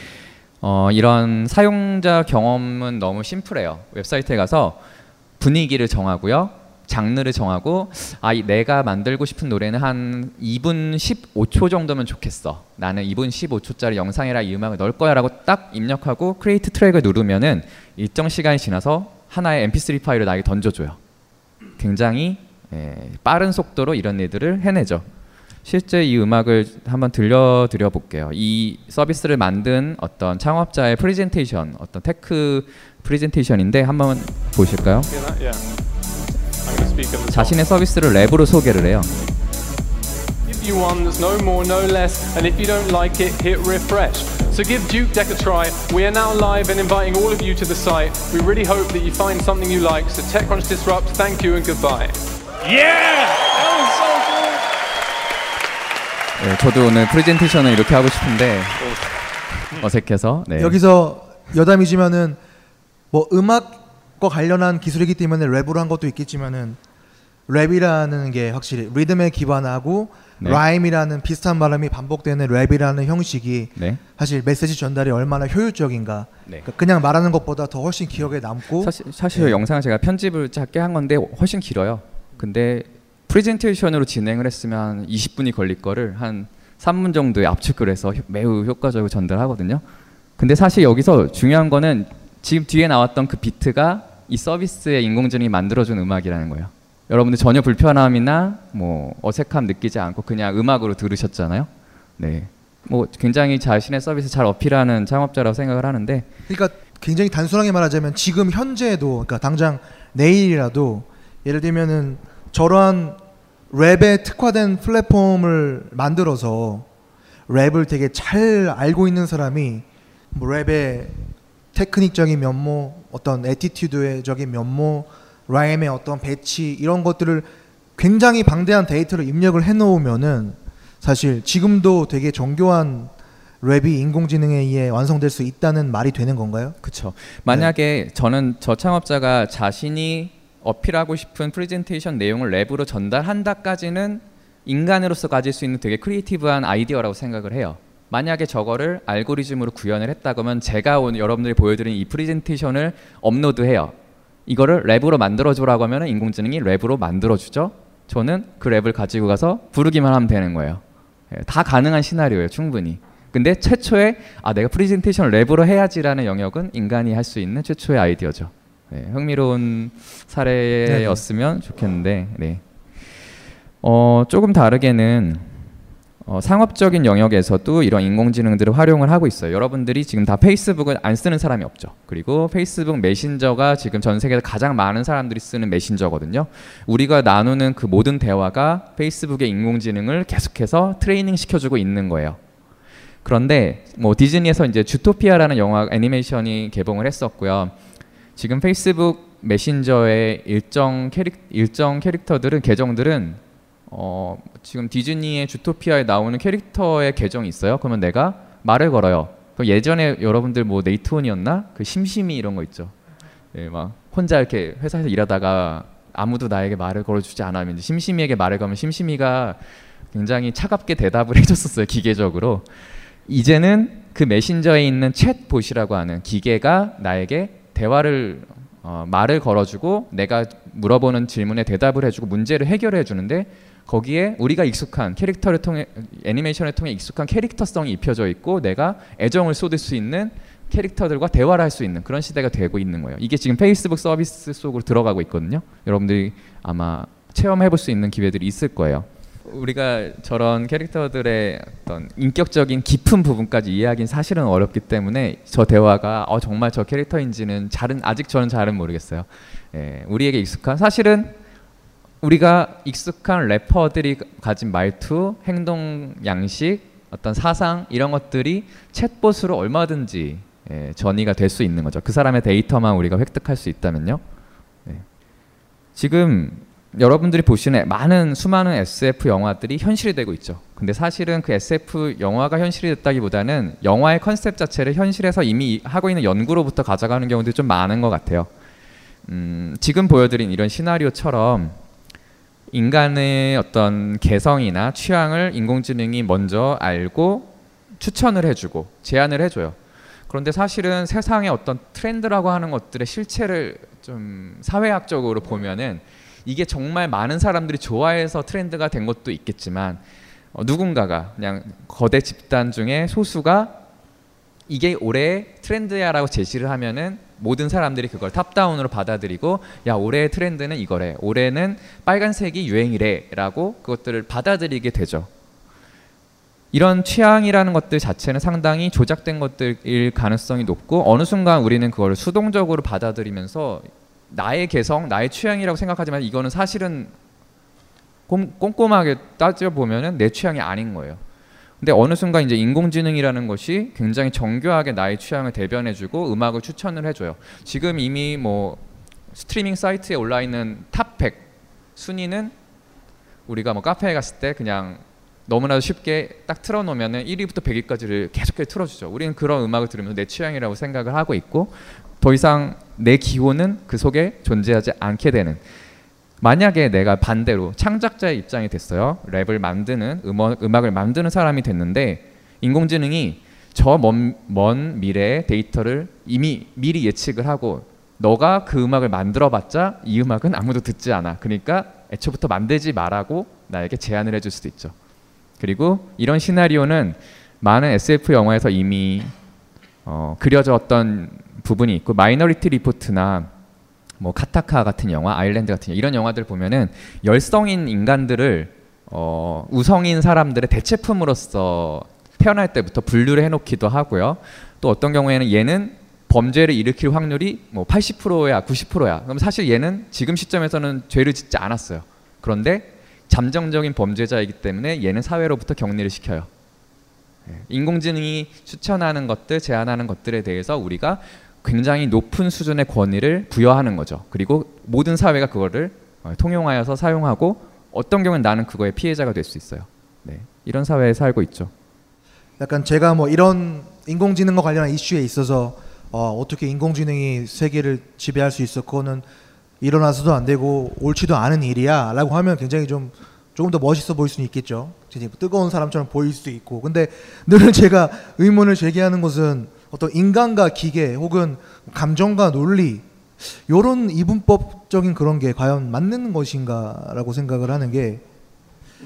어, 이런 사용자 경험은 너무 심플해요. 웹사이트에 가서 분위기를 정하고요. 장르를 정하고 아 이- 내가 만들고 싶은 노래는 한 2분 15초 정도면 좋겠어. 나는 2분 15초짜리 영상이라 이 음악을 넣을 거야라고 딱 입력하고 create track을 누르면은 일정 시간이 지나서 하나의 MP3 파일을 나에게 던져줘요. 굉장히 예, 빠른 속도로 이런 일들을 해내죠. 실제 이 음악을 한번 들려드려 볼게요. 이 서비스를 만든 어떤 창업자의 프레젠테이션, 어떤 테크 프레젠테이션인데 한번 보실까요? 자신의 서비스를 랩으로 소개를 해요. Give you one that's no more, no less, and if you don't like it, hit refresh. So give Duke Deck a try. We are now live and inviting all of you to the site. We really hope that you find something you like. So TechCrunch Disrupt, thank you and goodbye. Yeah! That was so cool! 네, 저도 오늘 프레젠테이션을 이렇게 하고 싶은데 어색해서 네. 여기서 여담이지만은 뭐 음악과 관련한 기술이기 때문에 랩으로 한 것도 있겠지만은 랩이라는 게 확실히 리듬에 기반하고 네. 라임이라는 비슷한 발음이 반복되는 랩이라는 형식이 네. 사실 메시지 전달이 얼마나 효율적인가 네. 그냥 말하는 것보다 더 훨씬 기억에 남고 사실 사실 그 영상을 제가 편집을 짧게 한 건데 훨씬 길어요. 근데 프레젠테이션으로 진행을 했으면 한 20분이 걸릴 거를 한 3분 정도에 압축을 해서 효- 매우 효과적으로 전달하거든요. 근데 사실 여기서 중요한 거는 지금 뒤에 나왔던 그 비트가 이 서비스의 인공지능이 만들어준 음악이라는 거예요. 여러분들 전혀 불편함이나 뭐 어색함 느끼지 않고 그냥 음악으로 들으셨잖아요. 네. 뭐 굉장히 자신의 서비스 잘 어필하는 창업자라고 생각을 하는데 그러니까 굉장히 단순하게 말하자면 지금 현재도 그러니까 당장 내일이라도 예를 들면은 저러한 랩에 특화된 플랫폼을 만들어서 랩을 되게 잘 알고 있는 사람이 뭐 랩의 테크닉적인 면모, 어떤 attitude적인 면모, 라임의 어떤 배치 이런 것들을 굉장히 방대한 데이터를 입력을 해놓으면은 사실 지금도 되게 정교한 랩이 인공지능에 의해 완성될 수 있다는 말이 되는 건가요? 그렇죠. 만약에 저는 저 창업자가 자신이 어필하고 싶은 프레젠테이션 내용을 랩으로 전달한다까지는 인간으로서 가질 수 있는 되게 creative한 아이디어라고 생각을 해요. 만약에 저거를 알고리즘으로 구현을 했다 그러면 제가 오늘 여러분들이 보여드린 이 프레젠테이션을 업로드해요. 이거를 랩으로 만들어주라고 하면 인공지능이 랩으로 만들어주죠. 저는 그 랩을 가지고 가서 부르기만 하면 되는 거예요. 예, 다 가능한 시나리오예요, 충분히. 근데 최초에 아 내가 프레젠테이션을 랩으로 해야지라는 영역은 인간이 할 수 있는 최초의 아이디어죠. 네, 흥미로운 사례였으면 좋겠는데, 네. 어, 조금 다르게는 어, 상업적인 영역에서도 이런 인공지능들을 활용을 하고 있어요. 여러분들이 지금 다 페이스북을 안 쓰는 사람이 없죠. 그리고 페이스북 메신저가 지금 전 세계에서 가장 많은 사람들이 쓰는 메신저거든요. 우리가 나누는 그 모든 대화가 페이스북의 인공지능을 계속해서 트레이닝 시켜주고 있는 거예요. 그런데 뭐 디즈니에서 이제 주토피아라는 영화 애니메이션이 개봉을 했었고요. 지금 페이스북 메신저의 일정 캐릭 일정 캐릭터들은 계정들은 어 지금 디즈니의 주토피아에 나오는 캐릭터의 계정이 있어요. 그러면 내가 말을 걸어요. 그럼 예전에 여러분들 뭐 네이트온이었나? 그 심심이 이런 거 있죠. 예, 막 혼자 이렇게 회사에서 일하다가 아무도 나에게 말을 걸어주지 않으면 심심이에게 말을 걸면 심심이가 굉장히 차갑게 대답을 해줬었어요 기계적으로. 이제는 그 메신저에 있는 챗봇이라고 하는 기계가 나에게 대화를 어, 말을 걸어주고 내가 물어보는 질문에 대답을 해주고 문제를 해결해 주는데 거기에 우리가 익숙한 캐릭터를 통해 애니메이션을 통해 익숙한 캐릭터성이 입혀져 있고 내가 애정을 쏟을 수 있는 캐릭터들과 대화를 할 수 있는 그런 시대가 되고 있는 거예요. 이게 지금 페이스북 서비스 속으로 들어가고 있거든요. 여러분들이 아마 체험해 볼 수 있는 기회들이 있을 거예요. 우리가 저런 캐릭터들의 어떤 인격적인 깊은 부분까지 이해하기는 사실은 어렵기 때문에 저 대화가 어, 정말 저 캐릭터인지는 잘은 아직 저는 잘은 모르겠어요. 예, 우리에게 익숙한 사실은 우리가 익숙한 래퍼들이 가진 말투, 행동 양식, 어떤 사상 이런 것들이 챗봇으로 얼마든지 예, 전이가 될 수 있는 거죠. 그 사람의 데이터만 우리가 획득할 수 있다면요. 네. 지금 여러분들이 보시는 많은 수많은 SF 영화들이 현실이 되고 있죠. 근데 사실은 그 SF 영화가 현실이 됐다기보다는 영화의 컨셉 자체를 현실에서 이미 하고 있는 연구로부터 가져가는 경우들이 좀 많은 것 같아요. 음, 지금 보여드린 이런 시나리오처럼 인간의 어떤 개성이나 취향을 인공지능이 먼저 알고 추천을 해주고 제안을 해줘요. 그런데 사실은 세상의 어떤 트렌드라고 하는 것들의 실체를 좀 사회학적으로 보면은 이게 정말 많은 사람들이 좋아해서 트렌드가 된 것도 있겠지만 어, 누군가가 그냥 거대 집단 중에 소수가 이게 올해 트렌드야라고 제시를 하면은 모든 사람들이 그걸 탑다운으로 받아들이고 야 올해의 트렌드는 이거래 올해는 빨간색이 유행이래라고 그것들을 받아들이게 되죠. 이런 취향이라는 것들 자체는 상당히 조작된 것들일 가능성이 높고 어느 순간 우리는 그걸 수동적으로 받아들이면서 나의 개성, 나의 취향이라고 생각하지만 이거는 사실은 꼼, 꼼꼼하게 따져 보면은 내 취향이 아닌 거예요. 근데 어느 순간 이제 인공지능이라는 것이 굉장히 정교하게 나의 취향을 대변해주고 음악을 추천을 해줘요. 지금 이미 뭐 스트리밍 사이트에 올라 있는 top 100 순위는 우리가 뭐 카페에 갔을 때 그냥 너무나도 쉽게 딱 틀어놓으면은 1위부터 100위까지를 계속해서 틀어주죠. 우리는 그런 음악을 들으면서 내 취향이라고 생각을 하고 있고 더 이상 내 기호는 그 속에 존재하지 않게 되는 만약에 내가 반대로 창작자의 입장이 됐어요. 랩을 만드는 음악, 음악을 만드는 사람이 됐는데 인공지능이 저 먼 미래의 데이터를 이미 미리 예측을 하고 너가 그 음악을 만들어봤자 이 음악은 아무도 듣지 않아. 그러니까 애초부터 만들지 말라고 나에게 제안을 해줄 수도 있죠. 그리고 이런 시나리오는 많은 SF 영화에서 이미 어, 그려졌던 부분이 있고 Minority Report나 뭐 Gattaca 같은 영화, 아일랜드 같은 영화, 이런 영화들 보면은 열성인 인간들을 어, 우성인 사람들의 대체품으로서 태어날 때부터 분류를 해놓기도 하고요. 또 어떤 경우에는 얘는 범죄를 일으킬 확률이 뭐 80%야, 90%야. 그럼 사실 얘는 지금 시점에서는 죄를 짓지 않았어요. 그런데 잠정적인 범죄자이기 때문에 얘는 사회로부터 격리를 시켜요. 예, 인공지능이 추천하는 것들, 제안하는 것들에 대해서 우리가 굉장히 높은 수준의 권위를 부여하는 거죠. 그리고 모든 사회가 그거를 어, 통용하여서 사용하고 어떤 경우는 나는 그거의 피해자가 될 수 있어요. 네, 이런 사회에 살고 있죠. 약간 제가 뭐 이런 인공지능과 관련한 이슈에 있어서 어, 어떻게 인공지능이 세계를 지배할 수 있어 그거는 일어나서도 안 되고 옳지도 않은 일이야라고 하면 굉장히 좀 조금 더 멋있어 보일 수는 있겠죠. 이제 뜨거운 사람처럼 보일 수도 있고. 근데 늘 제가 의문을 제기하는 것은 어떤 인간과 기계 혹은 감정과 논리 요런 이분법적인 그런 게 과연 맞는 것인가라고 생각을 하는 게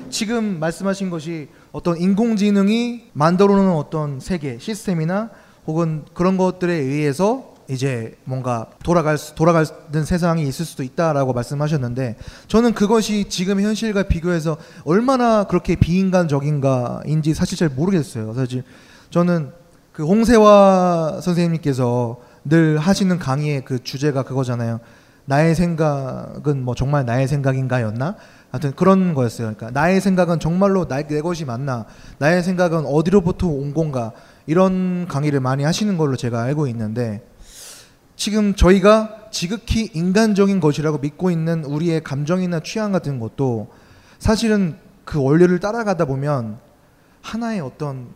지금 말씀하신 것이 어떤 인공지능이 만들어 놓은 어떤 세계 시스템이나 혹은 그런 것들에 의해서 이제 뭔가 돌아갈 수, 돌아가는 세상이 있을 수도 있다라고 말씀하셨는데 저는 그것이 지금 현실과 비교해서 얼마나 그렇게 비인간적인가인지 사실 잘 모르겠어요. 사실 저는 그 홍세화 선생님께서 늘 하시는 강의의 그 주제가 그거잖아요. 나의 생각은 뭐 정말 나의 생각인가였나? 하여튼 그런 거였어요. 그러니까 나의 생각은 정말로 나, 내 것이 맞나? 나의 생각은 어디로부터 온 건가? 이런 강의를 많이 하시는 걸로 제가 알고 있는데 지금 저희가 지극히 인간적인 것이라고 믿고 있는 우리의 감정이나 취향 같은 것도 사실은 그 원리를 따라가다 보면 하나의 어떤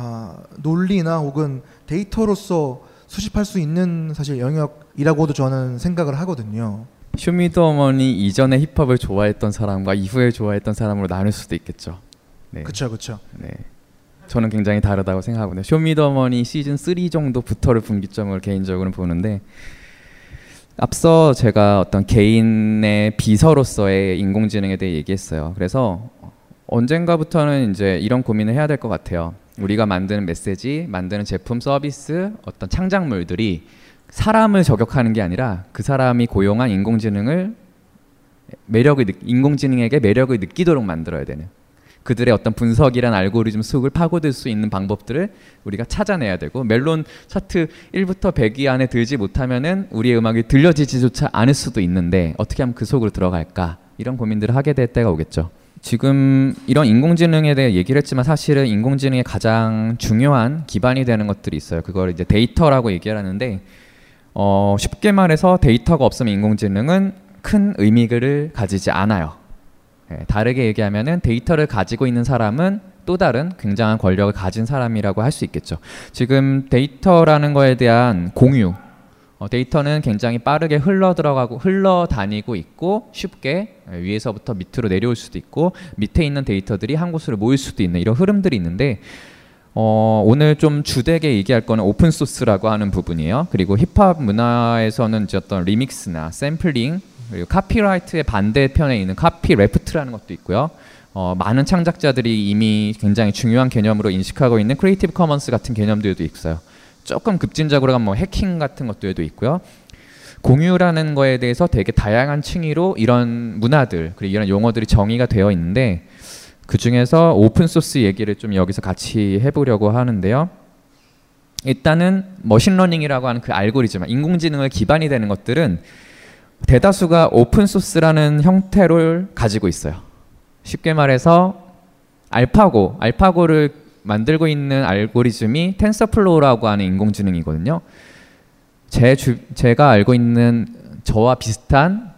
아, 논리나 혹은 데이터로서 수집할 수 있는 사실 영역이라고도 저는 생각을 하거든요. 쇼미더머니 이전에 힙합을 좋아했던 사람과 이후에 좋아했던 사람으로 나눌 수도 있겠죠. 네. 그렇죠, 그렇죠. 네. 저는 굉장히 다르다고 생각하거든요. 쇼미더머니 시즌 3 정도부터를 분기점을 개인적으로 보는데 앞서 제가 어떤 개인의 비서로서의 인공지능에 대해 얘기했어요. 그래서 언젠가부터는 이제 이런 고민을 해야 될 것 같아요. 우리가 만드는 메시지, 만드는 제품, 서비스, 어떤 창작물들이 사람을 저격하는 게 아니라 그 사람이 고용한 인공지능을 매력을 인공지능에게 매력을 느끼도록 만들어야 되는 그들의 어떤 분석이란 알고리즘 속을 파고들 수 있는 방법들을 우리가 찾아내야 되고 멜론 차트 1부터 100위 안에 들지 못하면은 우리의 음악이 들려지지조차 않을 수도 있는데 어떻게 하면 그 속으로 들어갈까 이런 고민들을 하게 될 때가 오겠죠. 지금 이런 인공지능에 대해 얘기를 했지만 사실은 인공지능의 가장 중요한 기반이 되는 것들이 있어요. 그걸 이제 데이터라고 얘기를 하는데 어, 쉽게 말해서 데이터가 없으면 인공지능은 큰 의미를 가지지 않아요. 예, 다르게 얘기하면은 데이터를 가지고 있는 사람은 또 다른 굉장한 권력을 가진 사람이라고 할 수 있겠죠. 지금 데이터라는 거에 대한 공유, 어, 데이터는 굉장히 빠르게 흘러 들어가고 흘러 다니고 있고 쉽게 위에서부터 밑으로 내려올 수도 있고 밑에 있는 데이터들이 한 곳으로 모일 수도 있는 이런 흐름들이 있는데 어, 오늘 좀 주되게 얘기할 거는 open source라고 하는 부분이에요. 그리고 힙합 문화에서는 이제 어떤 remix나 샘플링 그리고 copyright의 반대편에 있는 copyleft라는 것도 있고요. 어, 많은 창작자들이 이미 굉장히 중요한 개념으로 인식하고 있는 Creative Commons 같은 개념들도 있어요. 조금 급진적으로 가면 뭐 해킹 같은 것들도 있고요. 공유라는 거에 대해서 되게 다양한 층위로 이런 문화들 그리고 이런 용어들이 정의가 되어 있는데 그 중에서 open source 얘기를 좀 여기서 같이 해보려고 하는데요. 일단은 machine learning이라고 하는 그 알고리즘, 인공지능을 기반이 되는 것들은 대다수가 open source라는 형태를 가지고 있어요. 쉽게 말해서 알파고, 알파고를 만들고 있는 알고리즘이 TensorFlow라고 하는 인공지능이거든요. 제 주, 제가 알고 있는 저와 비슷한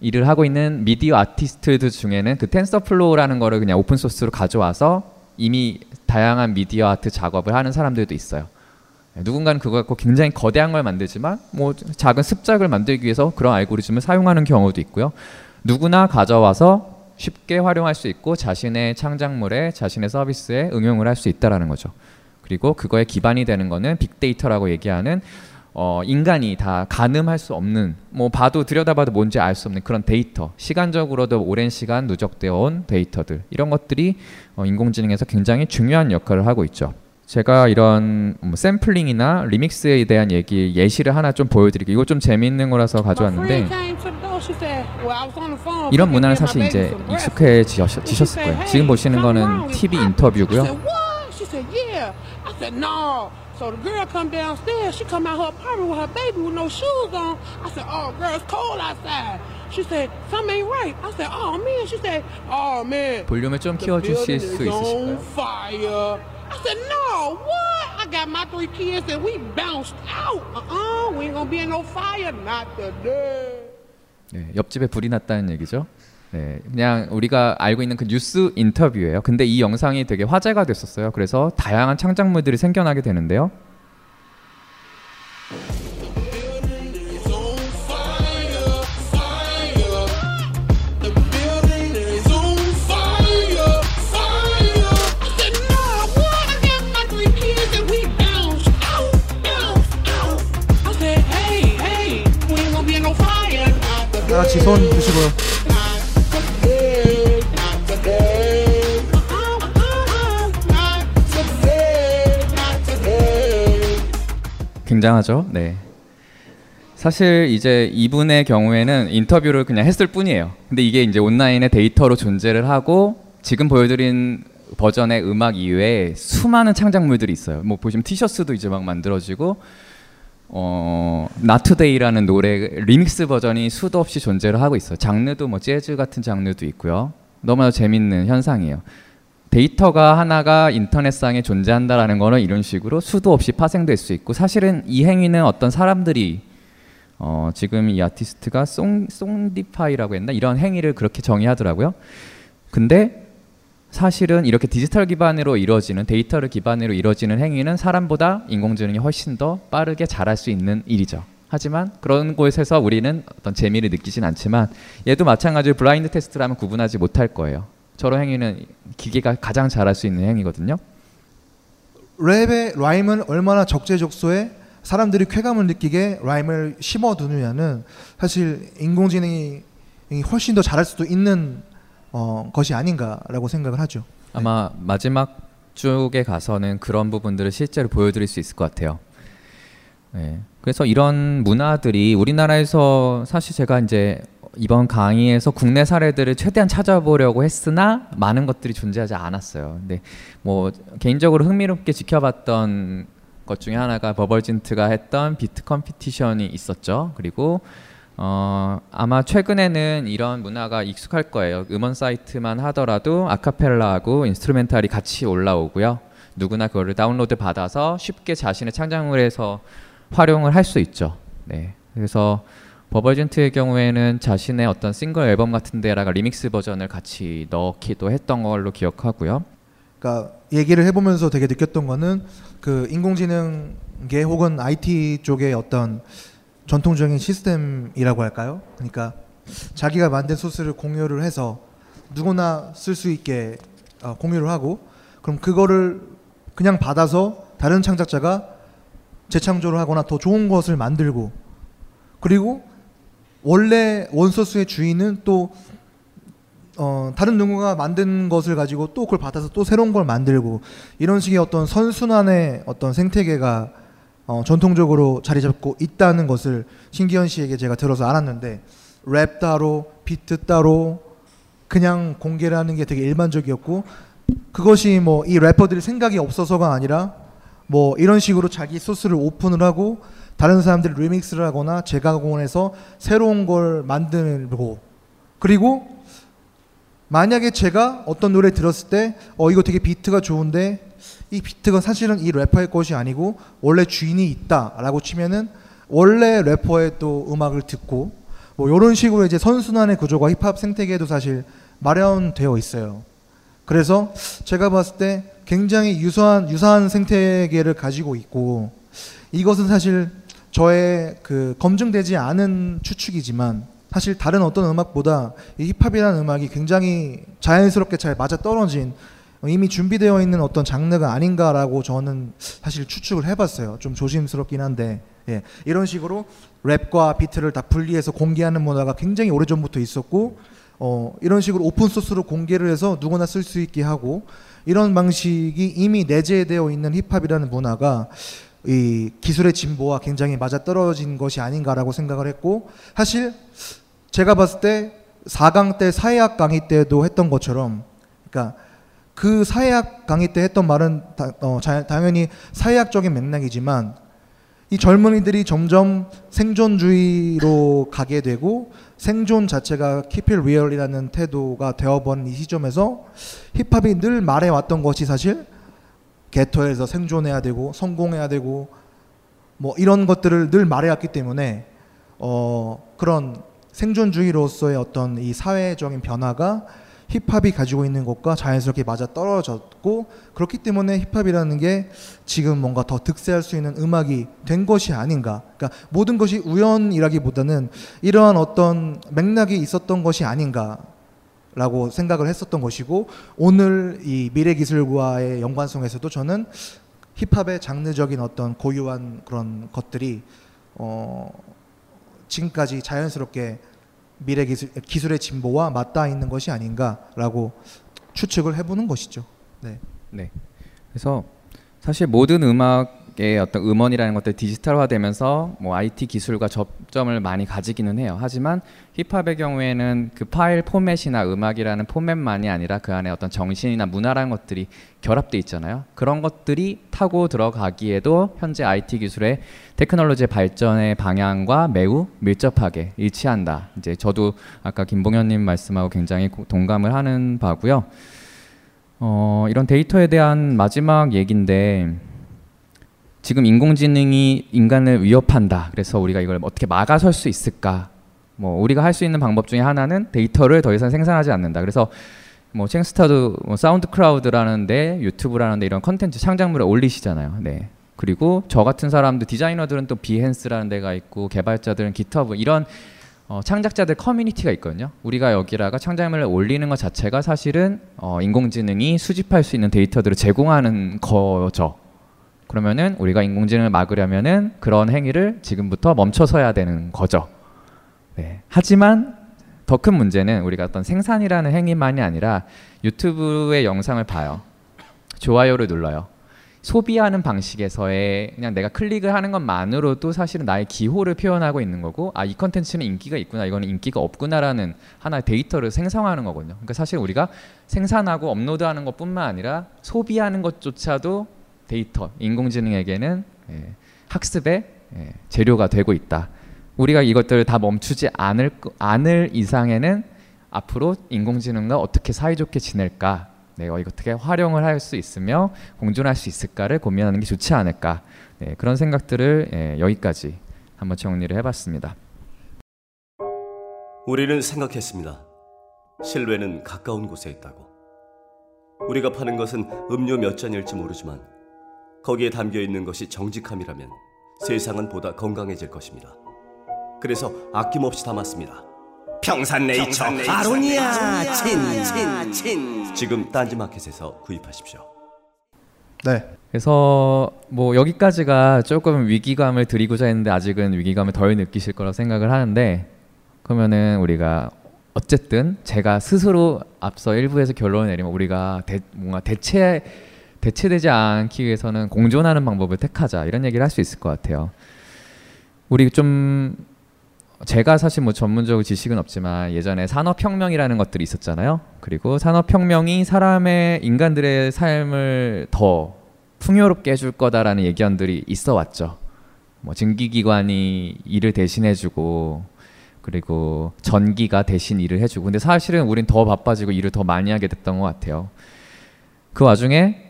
일을 하고 있는 미디어 아티스트들 중에는 그 TensorFlow라는 거를 그냥 open source로 가져와서 이미 다양한 미디어 아트 작업을 하는 사람들도 있어요. 누군가는 그거 갖고 굉장히 거대한 걸 만들지만 뭐 작은 습작을 만들기 위해서 그런 알고리즘을 사용하는 경우도 있고요. 누구나 가져와서 쉽게 활용할 수 있고 자신의 창작물에 자신의 서비스에 응용을 할 수 있다라는 거죠. 그리고 그거에 기반이 되는 거는 빅데이터라고 얘기하는 어, 인간이 다 가늠할 수 없는 뭐 봐도 들여다봐도 뭔지 알 수 없는 그런 데이터 시간적으로도 오랜 시간 누적되어 온 데이터들 이런 것들이 어, 인공지능에서 굉장히 중요한 역할을 하고 있죠. 제가 이런 뭐 샘플링이나 리믹스에 대한 얘기 예시를 하나 좀 보여드릴게요. 이거 좀 재미있는 거라서 가져왔는데 이런 문화는 사실 이제 익숙해지셨을 거예요. 지금 보시는 거는 TV 인터뷰고요. She said, yeah. I said, no. So the girl come downstairs. She come out her apartment with her baby with no shoes on. I said, oh, girl, it's cold outside. She said, something ain't right. I said, oh, man. She said, oh, man. 볼륨을 좀 키워주실 수 있으실까요? I said, no, what? I got my three kids and we bounced out. Uh-uh, we ain't gonna be in no fire. Not today. 네, 옆집에 불이 났다는 얘기죠. 네, 그냥 우리가 알고 있는 그 뉴스 인터뷰예요. 근데 이 영상이 되게 화제가 됐었어요. 그래서 다양한 창작물들이 생겨나게 되는데요. 손 드시고요. 굉장하죠. 네. 사실 이제 이분의 경우에는 인터뷰를 그냥 했을 뿐이에요. 근데 이게 이제 온라인에 데이터로 존재를 하고 지금 보여드린 버전의 음악 이외에 수많은 창작물들이 있어요. 뭐 보시면 티셔츠도 이제 막 만들어지고 어 Today라는 노래 리믹스 버전이 수도 없이 존재를 하고 있어요. 장르도 뭐 재즈 같은 장르도 있고요. 너무나 재밌는 현상이에요. 데이터가 하나가 인터넷상에 존재한다라는 거는 이런 식으로 수도 없이 파생될 수 있고 사실은 이 행위는 어떤 사람들이 어, 지금 이 아티스트가 song Songify라고 했나 이런 행위를 그렇게 정의하더라고요. 근데 사실은 이렇게 디지털 기반으로 이루어지는 데이터를 기반으로 이루어지는 행위는 사람보다 인공지능이 훨씬 더 빠르게 잘할 수 있는 일이죠. 하지만 그런 곳에서 우리는 어떤 재미를 느끼진 않지만 얘도 마찬가지로 블라인드 테스트라면 구분하지 못할 거예요. 저런 행위는 기계가 가장 잘할 수 있는 행위거든요. 랩의 라임은 얼마나 적재적소에 사람들이 쾌감을 느끼게 라임을 심어두느냐는 사실 인공지능이 훨씬 더 잘할 수도 있는 어, 것이 아닌가라고 생각을 하죠. 아마 마지막 쪽에 가서는 그런 부분들을 실제로 보여드릴 수 있을 것 같아요. 네. 그래서 이런 문화들이 우리나라에서 사실 제가 이제 이번 강의에서 국내 사례들을 최대한 찾아보려고 했으나 많은 것들이 존재하지 않았어요. 근데 뭐 개인적으로 흥미롭게 지켜봤던 것 중에 하나가 버벌진트가 했던 비트 competition이 있었죠. 그리고 어, 아마 최근에는 이런 문화가 익숙할 거예요. 음원 사이트만 하더라도 아카펠라하고 instrumental이 같이 올라오고요. 누구나 그거를 다운로드 받아서 쉽게 자신의 창작물에서 활용을 할 수 있죠. 네. 그래서 버벌진트의 경우에는 자신의 어떤 싱글 앨범 같은 데다가 리믹스 버전을 같이 넣기도 했던 걸로 기억하고요. 그러니까 얘기를 해보면서 되게 느꼈던 거는 그 인공지능계 혹은 IT 쪽의 어떤 전통적인 시스템이라고 할까요? 그러니까 자기가 만든 소스를 공유를 해서 누구나 쓸 수 있게 어, 공유를 하고 그럼 그거를 그냥 받아서 다른 창작자가 재창조를 하거나 더 좋은 것을 만들고 그리고 원래 원소스의 주인은 또 어, 다른 누군가 만든 것을 가지고 또 그걸 받아서 또 새로운 걸 만들고 이런 식의 어떤 선순환의 어떤 생태계가 어, 전통적으로 자리 잡고 있다는 것을 신기현 씨에게 제가 들어서 알았는데 랩 따로 비트 따로 그냥 공개를 하는 게 되게 일반적이었고 그것이 뭐 이 래퍼들이 생각이 없어서가 아니라 뭐 이런 식으로 자기 소스를 오픈을 하고 다른 사람들이 remix를 하거나 재가공을 해서 새로운 걸 만들고 그리고 만약에 제가 어떤 노래 들었을 때 어 이거 되게 비트가 좋은데 이 비트가 사실은 이 래퍼의 것이 아니고 원래 주인이 있다라고 치면은 원래 래퍼의 또 음악을 듣고 뭐 이런 식으로 이제 선순환의 구조가 힙합 생태계에도 사실 마련되어 있어요. 그래서 제가 봤을 때 굉장히 유사한 유사한 생태계를 가지고 있고 이것은 사실 저의 그 검증되지 않은 추측이지만 사실 다른 어떤 음악보다 이 힙합이라는 음악이 굉장히 자연스럽게 잘 맞아 떨어진 어, 이미 준비되어 있는 어떤 장르가 아닌가라고 저는 사실 추측을 해봤어요. 좀 조심스럽긴 한데 예, 이런 식으로 랩과 비트를 다 분리해서 공개하는 문화가 굉장히 오래 전부터 있었고 어, 이런 식으로 오픈 소스로 공개를 해서 누구나 쓸 수 있게 하고 이런 방식이 이미 내재되어 있는 힙합이라는 문화가 이 기술의 진보와 굉장히 맞아떨어진 것이 아닌가라고 생각을 했고 사실 제가 봤을 때 4강 때 사회학 강의 때도 했던 것처럼 그러니까 그 사회학 강의 때 했던 말은 다, 어, 자- 당연히 사회학적인 맥락이지만 이 젊은이들이 점점 생존주의로 가게 되고 생존 자체가 it real이라는 태도가 되어버린 이 시점에서 힙합이 늘 말해왔던 것이 사실 개토에서 생존해야 되고 성공해야 되고 뭐 이런 것들을 늘 말해왔기 때문에 어 그런 생존주의로서의 어떤 이 사회적인 변화가 힙합이 가지고 있는 것과 자연스럽게 맞아 떨어졌고 그렇기 때문에 힙합이라는 게 지금 뭔가 더 득세할 수 있는 음악이 된 것이 아닌가. 그러니까 모든 것이 우연이라기보다는 이러한 어떤 맥락이 있었던 것이 아닌가. 라고 생각을 했었던 것이고 오늘 이 미래 기술과의 연관성에서도 저는 힙합의 장르적인 어떤 고유한 그런 것들이 어 지금까지 자연스럽게 미래 기술 기술의 진보와 맞닿아 있는 것이 아닌가라고 추측을 해보는 것이죠. 네. 네. 그래서 사실 모든 음악 의 어떤 음원이라는 것들 디지털화되면서 뭐 IT 기술과 접점을 많이 가지기는 해요. 하지만 힙합의 경우에는 그 파일 포맷이나 음악이라는 포맷만이 아니라 그 안에 어떤 정신이나 문화라는 것들이 결합돼 있잖아요. 그런 것들이 타고 들어가기에도 현재 IT 기술의 테크놀로지의 발전의 방향과 매우 밀접하게 일치한다. 이제 저도 아까 김봉현님 말씀하고 굉장히 고- 동감을 하는 바고요. 어, 이런 데이터에 대한 마지막 얘기인데 지금 인공지능이 인간을 위협한다. 그래서 우리가 이걸 어떻게 막아설 수 있을까? 뭐 우리가 할 수 있는 방법 중에 하나는 데이터를 더 이상 생산하지 않는다. 그래서 뭐 챙스타도 뭐 SoundCloud라는데 YouTube라는데 이런 컨텐츠 창작물을 올리시잖아요. 네. 그리고 저 같은 사람들 디자이너들은 또 Behance라는 데가 있고 개발자들은 GitHub 이런 어, 창작자들 커뮤니티가 있거든요. 우리가 여기다가 창작물을 올리는 것 자체가 사실은 어, 인공지능이 수집할 수 있는 데이터들을 제공하는 거죠. 그러면은 우리가 인공지능을 막으려면은 그런 행위를 지금부터 멈춰서야 되는 거죠. 네. 하지만 더 큰 문제는 우리가 어떤 생산이라는 행위만이 아니라 유튜브의 영상을 봐요. 좋아요를 눌러요. 소비하는 방식에서의 그냥 내가 클릭을 하는 것만으로도 사실은 나의 기호를 표현하고 있는 거고 아 이 컨텐츠는 인기가 있구나 이거는 인기가 없구나라는 하나의 데이터를 생성하는 거거든요. 그러니까 사실 우리가 생산하고 업로드하는 것뿐만 아니라 소비하는 것조차도 데이터 인공지능에게는 예, 학습의 예, 재료가 되고 있다. 우리가 이것들을 다 멈추지 않을 거- 않을 이상에는 앞으로 인공지능과 어떻게 사이좋게 지낼까, 내가 이거 어떻게 활용을 할 수 있으며 공존할 수 있을까를 고민하는 게 좋지 않을까. 네, 그런 생각들을 예, 여기까지 한번 정리를 해봤습니다. 우리는 생각했습니다. 실외는 가까운 곳에 있다고. 우리가 파는 것은 음료 몇 잔일지 모르지만 거기에 담겨 있는 것이 정직함이라면 세상은 보다 건강해질 것입니다. 그래서 아낌없이 담았습니다. 평산네이처 아로니아 친친친 지금 딴지마켓에서 구입하십시오. 네. 그래서 뭐 여기까지가 조금 위기감을 드리고자 했는데 아직은 위기감을 덜 느끼실 거라고 생각을 하는데 그러면은 우리가 어쨌든 제가 스스로 앞서 일부에서 결론을 내리면 우리가 대, 뭔가 대체 대체되지 않기 위해서는 공존하는 방법을 택하자 이런 얘기를 할 수 있을 것 같아요. 우리 좀 제가 사실 뭐 전문적으로 지식은 없지만 예전에 산업혁명이라는 것들이 있었잖아요. 그리고 산업혁명이 사람의 인간들의 삶을 더 풍요롭게 해줄 거다라는 예견들이 있어 왔죠. 뭐 증기기관이 일을 대신해주고 그리고 전기가 대신 일을 해주고 근데 사실은 우린 더 바빠지고 일을 더 많이 하게 됐던 것 같아요. 그 와중에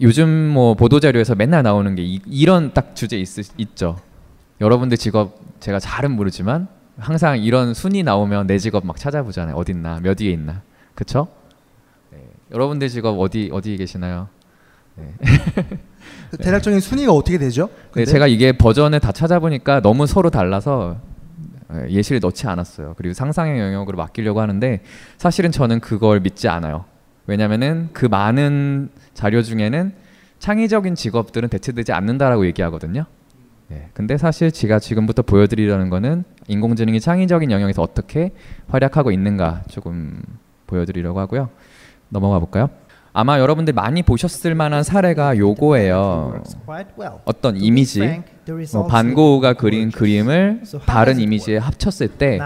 요즘 뭐 보도 자료에서 맨날 나오는 게 이, 런딱 주제 있, 있죠. 여러분들 직업 제가 잘은 모르지만 항상 이런 순위 나오면 내 직업 막 찾아보잖아요. 어딨나, 몇 위에 있나, 그쵸? 네. 여러분들 직업 어디 어디 계시나요? 네. 대략적인 순위가 어떻게 되죠? 네? 제가 이게 버전을 다 찾아보니까 너무 서로 달라서 예, 예시를 넣지 않았어요. 그리고 상상의 영역으로 맡기려고 하는데 사실은 저는 그걸 믿지 않아요. 왜냐면은 그 많은 자료 중에는 창의적인 직업들은 대체되지 않는다라고 얘기하거든요. 네. 근데 사실 제가 지금부터 보여드리려는 거는 인공지능이 창의적인 영역에서 어떻게 활약하고 있는가 조금 보여드리려고 하고요. 넘어가 볼까요? 아마 여러분들 많이 보셨을 만한 사례가 요거예요. 어떤 이미지, 뭐 반고우가 그린 그림을 다른 이미지에 합쳤을 때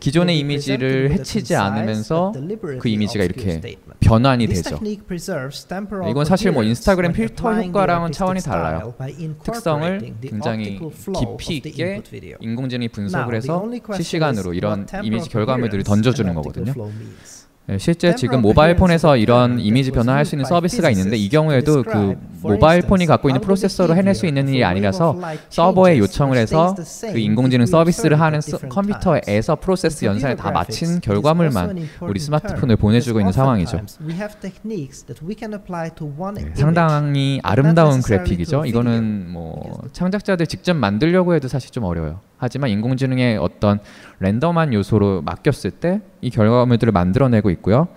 기존의 이미지를 해치지 않으면서 그 이미지가 이렇게 변환이 되죠. 네, 이건 사실 뭐 인스타그램 필터 효과랑은 차원이 달라요. 특성을 굉장히 깊이 있게 인공지능이 분석을 해서 실시간으로 이런 이미지 결과물들을 던져주는 거거든요. 네, 실제 지금 모바일 폰에서 이런 이미지 변화할 수 있는 서비스가 있는데 이 경우에도 그 모바일 폰이 갖고 있는 프로세서로 해낼 수 있는 일이 아니라서 서버에 요청을 해서 그 인공지능 서비스를 하는 서, 컴퓨터에서 프로세스 연산을 다 마친 결과물만 우리 스마트폰을 보내주고 있는 상황이죠. 네, 상당히 아름다운 그래픽이죠. 이거는 뭐 창작자들 직접 만들려고 해도 사실 좀 어려워요. 하지만 인공지능의 어떤 랜덤한 요소로 맡겼을 때 이 결과물들을 만들어내고 있고요.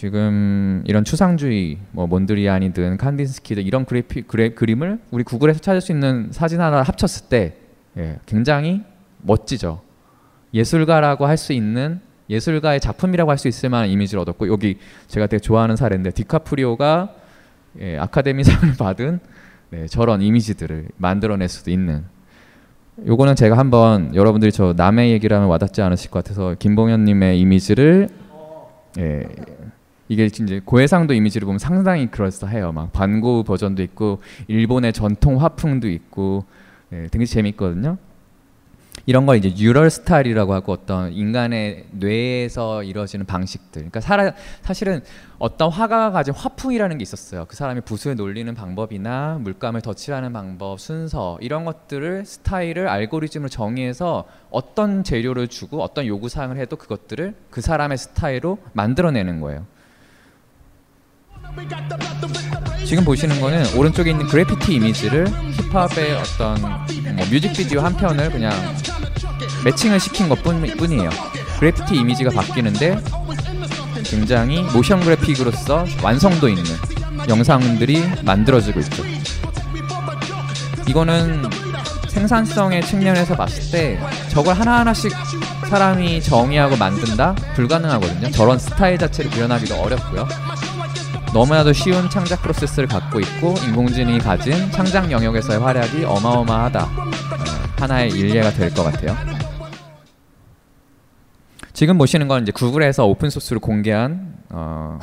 지금 이런 추상주의, 뭐 몬드리안이든 칸딘스키든 이런 그래픽 그래, 그림을 우리 구글에서 찾을 수 있는 사진 하나 합쳤을 때 예, 굉장히 멋지죠. 예술가라고 할 수 있는 예술가의 작품이라고 할 수 있을 만한 이미지를 얻었고 여기 제가 되게 좋아하는 사례인데 디카프리오가 예, 아카데미상을 받은 네, 저런 이미지들을 만들어낼 수도 있는 요거는 제가 한번 여러분들이 저 남의 얘기를 하면 와닿지 않으실 것 같아서 김봉현님의 이미지를 예, 이게 이제 고해상도 이미지를 보면 상당히 그럴싸해요. 막 반 고흐 버전도 있고 일본의 전통 화풍도 있고 예, 되게 재밌거든요. 이런 걸 이제 neural style이라고 하고 어떤 인간의 뇌에서 이루어지는 방식들. 그러니까 사라, 사실은 어떤 화가가 가진 화풍이라는 게 있었어요. 그 사람이 붓을 놀리는 방법이나 물감을 덧칠하는 방법, 순서 이런 것들을 스타일을 알고리즘으로 정의해서 어떤 재료를 주고 어떤 요구 사항을 해도 그것들을 그 사람의 스타일로 만들어내는 거예요. 지금 보시는 거는 오른쪽에 있는 그래피티 이미지를 힙합의 어떤 뭐 뮤직비디오 한 편을 그냥 매칭을 시킨 것 뿐, 뿐이에요. 그래피티 이미지가 바뀌는데 굉장히 모션 그래픽으로서 완성도 있는 영상들이 만들어지고 있죠. 이거는 생산성의 측면에서 봤을 때 저걸 하나하나씩 사람이 정의하고 만든다? 불가능하거든요. 저런 스타일 자체를 구현하기도 어렵고요. 너무나도 쉬운 창작 프로세스를 갖고 있고 인공지능이 가진 창작 영역에서의 활약이 어마어마하다. 어, 하나의 일례가 될 것 같아요. 지금 보시는 건 이제 Google에서 open source로 공개한 어,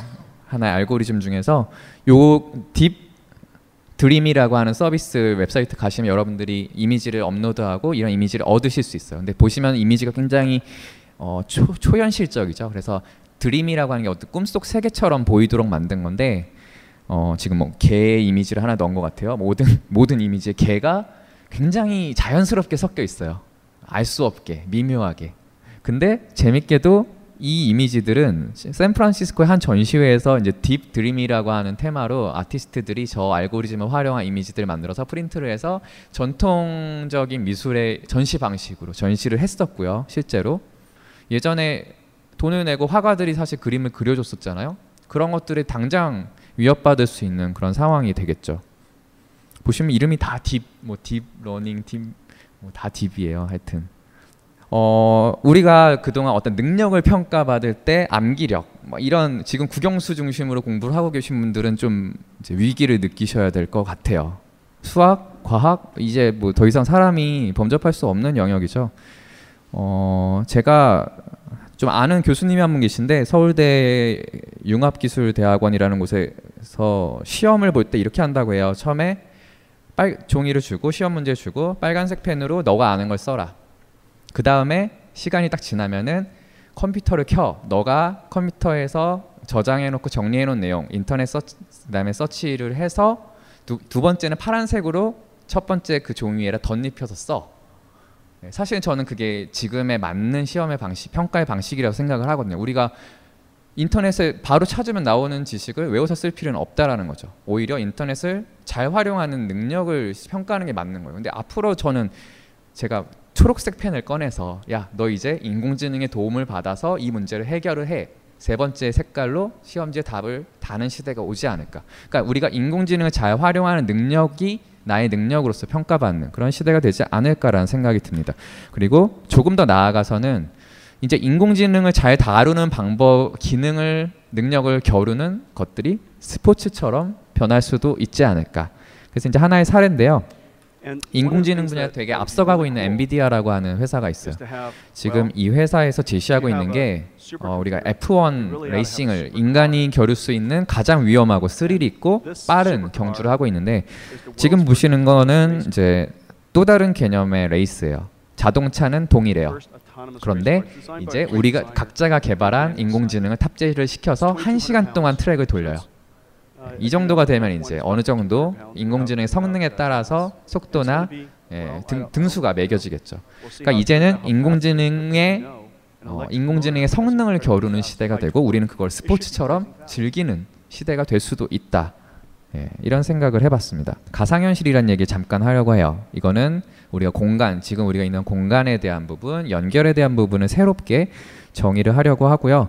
하나의 알고리즘 중에서 요 Deep Dream이라고 하는 서비스 웹사이트 가시면 여러분들이 이미지를 업로드하고 이런 이미지를 얻으실 수 있어요. 근데 보시면 이미지가 굉장히 어, 초, 초현실적이죠. 그래서 dream이라고 하는 게 어떤 꿈속 세계처럼 보이도록 만든 건데 어, 지금 뭐 개의 이미지를 하나 넣은 것 같아요. 모든 모든 이미지에 개가 굉장히 자연스럽게 섞여 있어요. 알 수 없게 미묘하게. 근데 재밌게도 이 이미지들은 샌프란시스코의 한 전시회에서 이제 Deep Dream이라고 하는 테마로 아티스트들이 저 알고리즘을 활용한 이미지들을 만들어서 프린트를 해서 전통적인 미술의 전시 방식으로 전시를 했었고요. 실제로 예전에 돈을 내고 화가들이 사실 그림을 그려줬었잖아요. 그런 것들이 당장 위협받을 수 있는 그런 상황이 되겠죠. 보시면 이름이 다 deep, 뭐 deep learning, deep, 뭐 다 deep이에요. 하여튼. 어, 우리가 그동안 어떤 능력을 평가받을 때 암기력, 뭐 이런 지금 국영수 중심으로 공부를 하고 계신 분들은 좀 위기를 느끼셔야 될 것 같아요. 수학, 과학, 이제 뭐 더 이상 사람이 범접할 수 없는 영역이죠. 어, 제가 좀 아는 교수님이 한 분 계신데 서울대 융합기술대학원이라는 곳에서 시험을 볼 때 이렇게 한다고 해요. 처음에 빨 종이를 주고 시험 문제 주고 빨간색 펜으로 너가 아는 걸 써라. 그 다음에 시간이 딱 지나면은 컴퓨터를 켜. 너가 컴퓨터에서 저장해놓고 정리해놓은 내용 인터넷 서치 그다음에 서치를 해서 두, 두 번째는 파란색으로 첫 번째 그 종이 위에다 덧입혀서 써. 네, 사실 저는 그게 지금에 맞는 시험의 방식, 평가의 방식이라고 생각을 하거든요. 우리가 인터넷에 바로 찾으면 나오는 지식을 외워서 쓸 필요는 없다라는 거죠. 오히려 인터넷을 잘 활용하는 능력을 평가하는 게 맞는 거예요. 근데 앞으로 저는 제가 초록색 펜을 꺼내서 야, 너 이제 인공지능의 도움을 받아서 이 문제를 해결을 해. 세 번째 색깔로 시험지에 답을 다는 시대가 오지 않을까. 그러니까 우리가 인공지능을 잘 활용하는 능력이 나의 능력으로서 평가받는 그런 시대가 되지 않을까라는 생각이 듭니다. 그리고 조금 더 나아가서는 이제 인공지능을 잘 다루는 방법, 기능을 능력을 겨루는 것들이 스포츠처럼 변할 수도 있지 않을까. 그래서 이제 하나의 사례인데요. 인공지능 분야 되게 앞서가고 있는 NVIDIA라고 하는 회사가 있어요. 지금 이 회사에서 제시하고 있는 게 어, 우리가 F1 레이싱을 인간이 겨룰 수 있는 가장 위험하고 스릴 있고 빠른 경주를 하고 있는데 지금 보시는 거는 이제 또 다른 개념의 레이스예요. 자동차는 동일해요. 그런데 이제 우리가 각자가 개발한 인공지능을 탑재를 시켜서 한 시간 동안 트랙을 돌려요. 이 정도가 되면 이제 어느 정도 인공지능의 성능에 따라서 속도나 예, 등, 등수가 매겨지겠죠. 그러니까 이제는 인공지능의 어, 인공지능의 성능을 겨루는 시대가 되고 우리는 그걸 스포츠처럼 즐기는 시대가 될 수도 있다. 예, 이런 생각을 해봤습니다. 가상현실이란 얘기 잠깐 하려고 해요. 이거는 우리가 공간, 지금 우리가 있는 공간에 대한 부분, 연결에 대한 부분을 새롭게 정의를 하려고 하고요.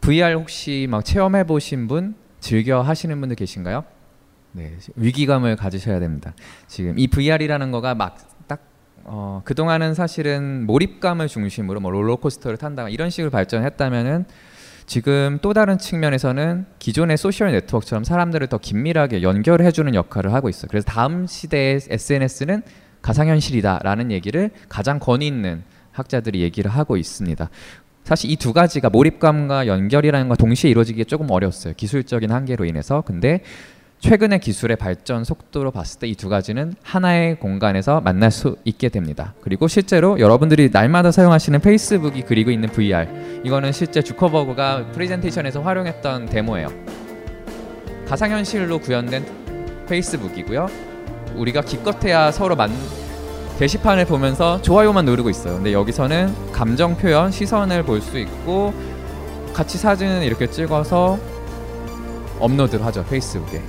VR 혹시 막 체험해 보신 분, 즐겨 하시는 분들 계신가요? 네, 위기감을 가지셔야 됩니다. 지금 이 VR이라는 거가 막딱 어, 그동안은 사실은 몰입감을 중심으로 뭐 롤러코스터를 탄다 이런 식으로 발전했다면은 지금 또 다른 측면에서는 기존의 소셜 네트워크처럼 사람들을 더 긴밀하게 연결해 주는 역할을 하고 있어요. 그래서 다음 시대의 SNS는 가상현실이다라는 얘기를 가장 권위 있는 학자들이 얘기를 하고 있습니다. 사실 이 두 가지가 몰입감과 연결이라는 거 동시에 이루어지기 조금 어려웠어요. 기술적인 한계로 인해서. 근데 최근의 기술의 발전 속도로 봤을 때 이 두 가지는 하나의 공간에서 만날 수 있게 됩니다. 그리고 실제로 여러분들이 날마다 사용하시는 페이스북이 그리고 있는 VR 이거는 실제 주커버그가 프레젠테이션에서 활용했던 데모예요. 가상현실로 구현된 페이스북이고요. 우리가 기껏해야 서로 만 게시판을 보면서 좋아요만 누르고 있어요. 근데 여기서는 감정 표현, 시선을 볼 수 있고 같이 사진을 이렇게 찍어서 업로드를 하죠 페이스북에.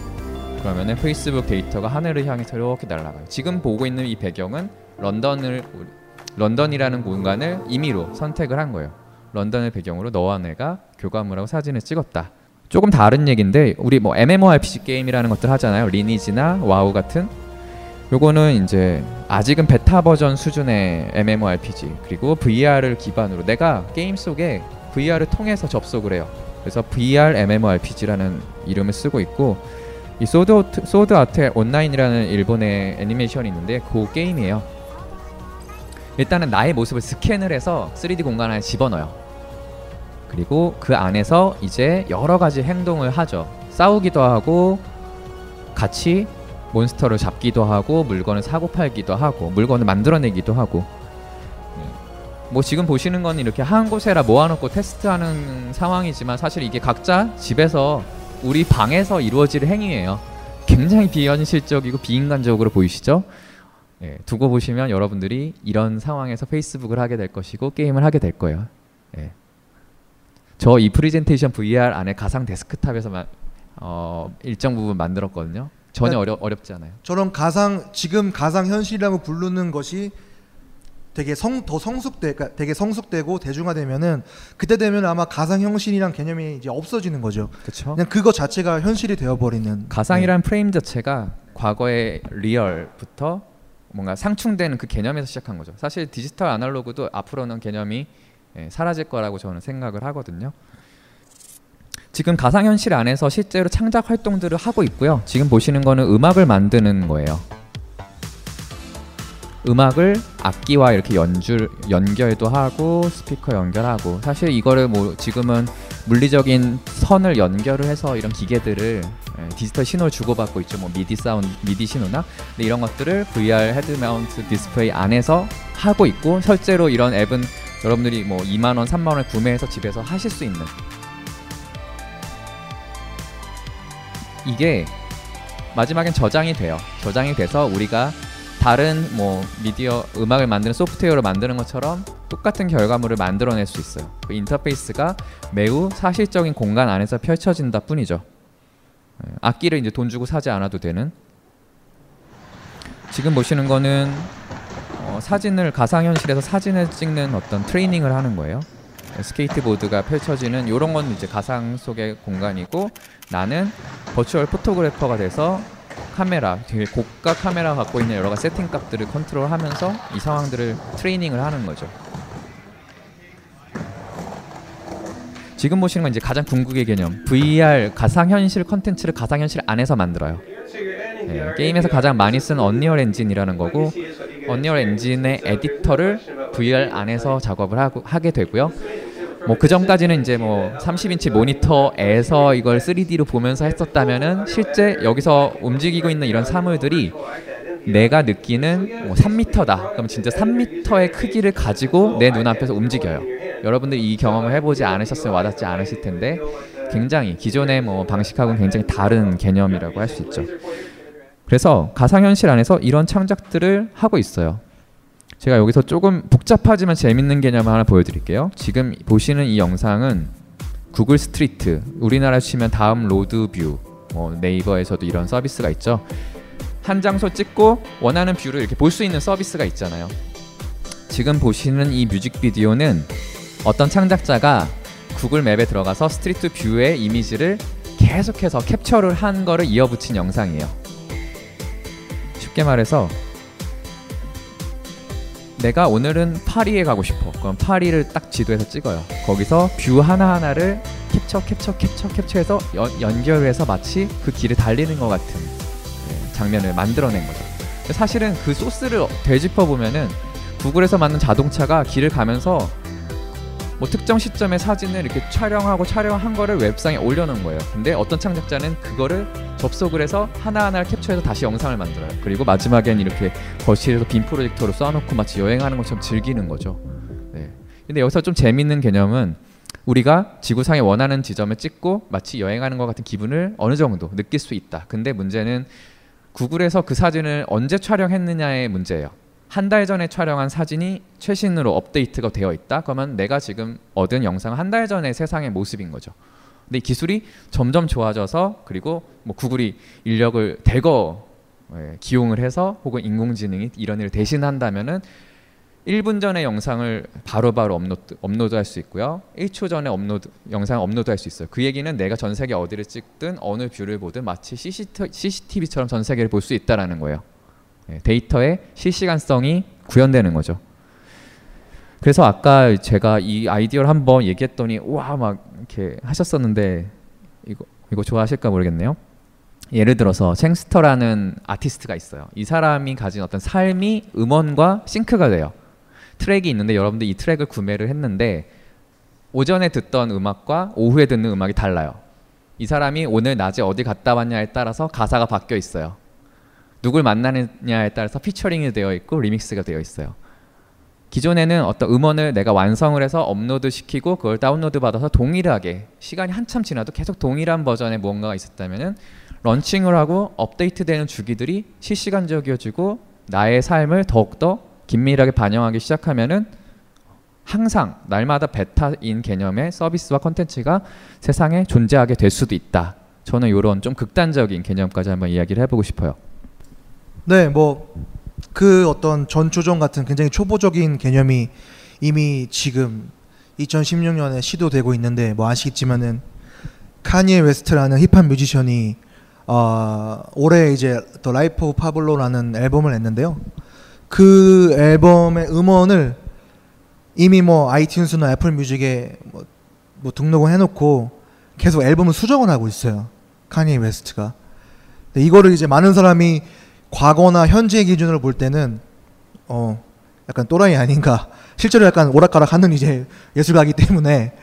그러면은 페이스북 데이터가 하늘을 향해서 이렇게 날아가요. 지금 보고 있는 이 배경은 런던을 런던이라는 공간을 임의로 선택을 한 거예요. 런던을 배경으로 너와 내가 교감을 하고 사진을 찍었다. 조금 다른 얘기인데 우리 뭐 MMORPG 게임이라는 것들 하잖아요. 리니지나 와우 같은 요거는 이제 아직은 베타 버전 수준의 MMORPG 그리고 VR을 기반으로 내가 게임 속에 VR을 통해서 접속을 해요. 그래서 VR MMORPG라는 이름을 쓰고 있고 이 Sword Art, Sword Art Online이라는 일본의 애니메이션이 있는데 그 게임이에요. 일단은 나의 모습을 스캔을 해서 3D 공간 안에 집어넣어요. 그리고 그 안에서 이제 여러 가지 행동을 하죠. 싸우기도 하고 같이 몬스터를 잡기도 하고 물건을 사고 팔기도 하고 물건을 만들어내기도 하고 뭐 지금 보시는 건 이렇게 한 곳에라 모아놓고 테스트하는 상황이지만 사실 이게 각자 집에서 우리 방에서 이루어질 행위예요. 굉장히 비현실적이고 비인간적으로 보이시죠? 예, 두고 보시면 여러분들이 이런 상황에서 Facebook을 하게 될 것이고 게임을 하게 될 거예요. 예. 저 이 프레젠테이션 VR 안에 가상 데스크탑에서 마, 어, 일정 부분 만들었거든요. 전혀 어려, 어렵지 않아요. 저런 가상 지금 가상 현실이라고 부르는 것이 되게 성 더 성숙돼 그러니까 되게 성숙되고 대중화되면은 그때 되면 아마 가상 현실이란 개념이 이제 없어지는 거죠. 그렇죠. 그냥 그거 자체가 현실이 되어 버리는 가상이라는 프레임 자체가 과거의 리얼부터 뭔가 상충되는 그 개념에서 시작한 거죠. 사실 디지털 아날로그도 앞으로는 개념이 예, 사라질 거라고 저는 생각을 하거든요. 지금 가상현실 안에서 실제로 창작 활동들을 하고 있고요. 지금 보시는 거는 음악을 만드는 거예요. 음악을 악기와 이렇게 연줄 연결도 하고 스피커 연결하고 사실 이거를 뭐 지금은 물리적인 선을 연결을 해서 이런 기계들을 예, 디지털 신호를 주고받고 있죠. 뭐 미디 사운드, 미디 신호나 이런 것들을 VR head mount display 안에서 하고 있고 실제로 이런 앱은 여러분들이 뭐 2만 원, 3만 원을 구매해서 집에서 하실 수 있는 이게 마지막엔 저장이 돼요. 저장이 돼서 우리가 다른 뭐 미디어 음악을 만드는 소프트웨어를 만드는 것처럼 똑같은 결과물을 만들어낼 수 있어요. 그 인터페이스가 매우 사실적인 공간 안에서 펼쳐진다 뿐이죠. 예, 악기를 이제 돈 주고 사지 않아도 되는. 지금 보시는 거는 어, 사진을 가상현실에서 사진을 찍는 어떤 트레이닝을 하는 거예요. 스케이트보드가 펼쳐지는 이런 건 이제 가상 속의 공간이고 나는 virtual photographer가 돼서 카메라 되게 고가 카메라 갖고 있는 여러 가지 세팅 값들을 컨트롤하면서 이 상황들을 트레이닝을 하는 거죠. 지금 보시는 건 이제 가장 궁극의 개념 VR 가상현실 컨텐츠를 가상현실 안에서 만들어요. 네, 게임에서 가장 많이 쓰는 Unreal Engine이라는 거고 Unreal Engine의 에디터를 VR 안에서 작업을 하고, 하게 되고요. 뭐 그 전까지는 이제 뭐 30인치 모니터에서 이걸 3D로 보면서 했었다면은 실제 여기서 움직이고 있는 이런 사물들이 내가 느끼는 뭐 3m다. 그럼 진짜 3m의 크기를 가지고 내 눈앞에서 움직여요. 여러분들 이 경험을 해보지 않으셨으면 와닿지 않으실 텐데 굉장히 기존의 뭐 방식하고는 굉장히 다른 개념이라고 할 수 있죠. 그래서 가상현실 안에서 이런 창작들을 하고 있어요. 제가 여기서 조금 복잡하지만 재밌는 개념을 하나 보여드릴게요. 지금 보시는 이 영상은 구글 스트리트, 우리나라 치면 다음 로드뷰, 뭐 네이버에서도 이런 서비스가 있죠. 한 장소 찍고 원하는 view를 이렇게 볼 수 있는 서비스가 있잖아요. 지금 보시는 이 뮤직비디오는 어떤 창작자가 구글 맵에 들어가서 Street View의 이미지를 계속해서 캡처를 한 거를 이어붙인 영상이에요. 쉽게 말해서 내가 오늘은 파리에 가고 싶어. 그럼 파리를 딱 지도에서 찍어요. 거기서 view 하나하나를 캡처 캡처 캡처 캡처해서 연, 연결해서 마치 그 길을 달리는 것 같은 네, 장면을 만들어낸 거죠. 사실은 그 소스를 되짚어 보면은 구글에서 만든 자동차가 길을 가면서 뭐 특정 시점의 사진을 이렇게 촬영하고 촬영한 거를 웹상에 올려놓은 거예요. 근데 어떤 창작자는 그거를 접속을 해서 하나하나를 캡처해서 다시 영상을 만들어요. 그리고 마지막엔 이렇게 거실에서 빔 프로젝터로 쏴놓고 마치 여행하는 것처럼 즐기는 거죠. 네. 근데 여기서 좀 재밌는 개념은 우리가 지구상에 원하는 지점을 찍고 마치 여행하는 것 같은 기분을 어느 정도 느낄 수 있다. 근데 문제는 구글에서 그 사진을 언제 촬영했느냐의 문제예요. 한 달 전에 촬영한 사진이 최신으로 업데이트가 되어 있다. 그러면 내가 지금 얻은 영상은 한달 전의 세상의 모습인 거죠. 근데 이 기술이 점점 좋아져서 그리고 뭐 구글이 인력을 대거 예, 기용을 해서 혹은 인공지능이 이런 일을 대신한다면은 1분 전의 영상을 바로바로 업로드, 업로드할 수 있고요. 1초 전에 업로드 영상 업로드할 수 있어요. 그 얘기는 내가 전 세계 어디를 찍든 어느 view를 보든 마치 CCTV처럼 전 세계를 볼 수 있다라는 거예요. 예, 데이터의 실시간성이 구현되는 거죠. 그래서 아까 제가 이 아이디어를 한번 얘기했더니 와 막 이렇게 하셨었는데 이거 이거 좋아하실까 모르겠네요. 예를 들어서 챙스터라는 아티스트가 있어요. 이 사람이 가진 어떤 삶이 음원과 sync가 돼요. 트랙이 있는데 여러분들 이 트랙을 구매를 했는데 오전에 듣던 음악과 오후에 듣는 음악이 달라요. 이 사람이 오늘 낮에 어디 갔다 왔냐에 따라서 가사가 바뀌어 있어요. 누굴 만나느냐에 따라서 피처링이 되어 있고 리믹스가 되어 있어요. 기존에는 어떤 음원을 내가 완성을 해서 업로드 시키고 그걸 다운로드 받아서 동일하게 시간이 한참 지나도 계속 동일한 버전의 무언가가 있었다면은 런칭을 하고 업데이트되는 주기들이 실시간적이어지고 나의 삶을 더욱더 긴밀하게 반영하기 시작하면은 항상 날마다 베타인 개념의 서비스와 컨텐츠가 세상에 존재하게 될 수도 있다. 저는 이런 좀 극단적인 개념까지 한번 이야기를 해보고 싶어요. 네, 뭐 그 어떤 전초전 같은 굉장히 초보적인 개념이 이미 지금 2016년에 시도되고 있는데 뭐 아시겠지만은 카니에 웨스트라는 힙합 뮤지션이 어, 올해 이제 The Life of Pablo라는 앨범을 냈는데요. 그 앨범의 음원을 이미 뭐 아이튠즈나 애플 뮤직에 뭐, 뭐 등록을 해놓고 계속 앨범을 수정을 하고 있어요. 카니 웨스트가. 이거를 이제 많은 사람이 과거나 현재 기준으로 볼 때는 어 약간 또라이 아닌가. 실제로 약간 오락가락하는 이제 예술가이기 때문에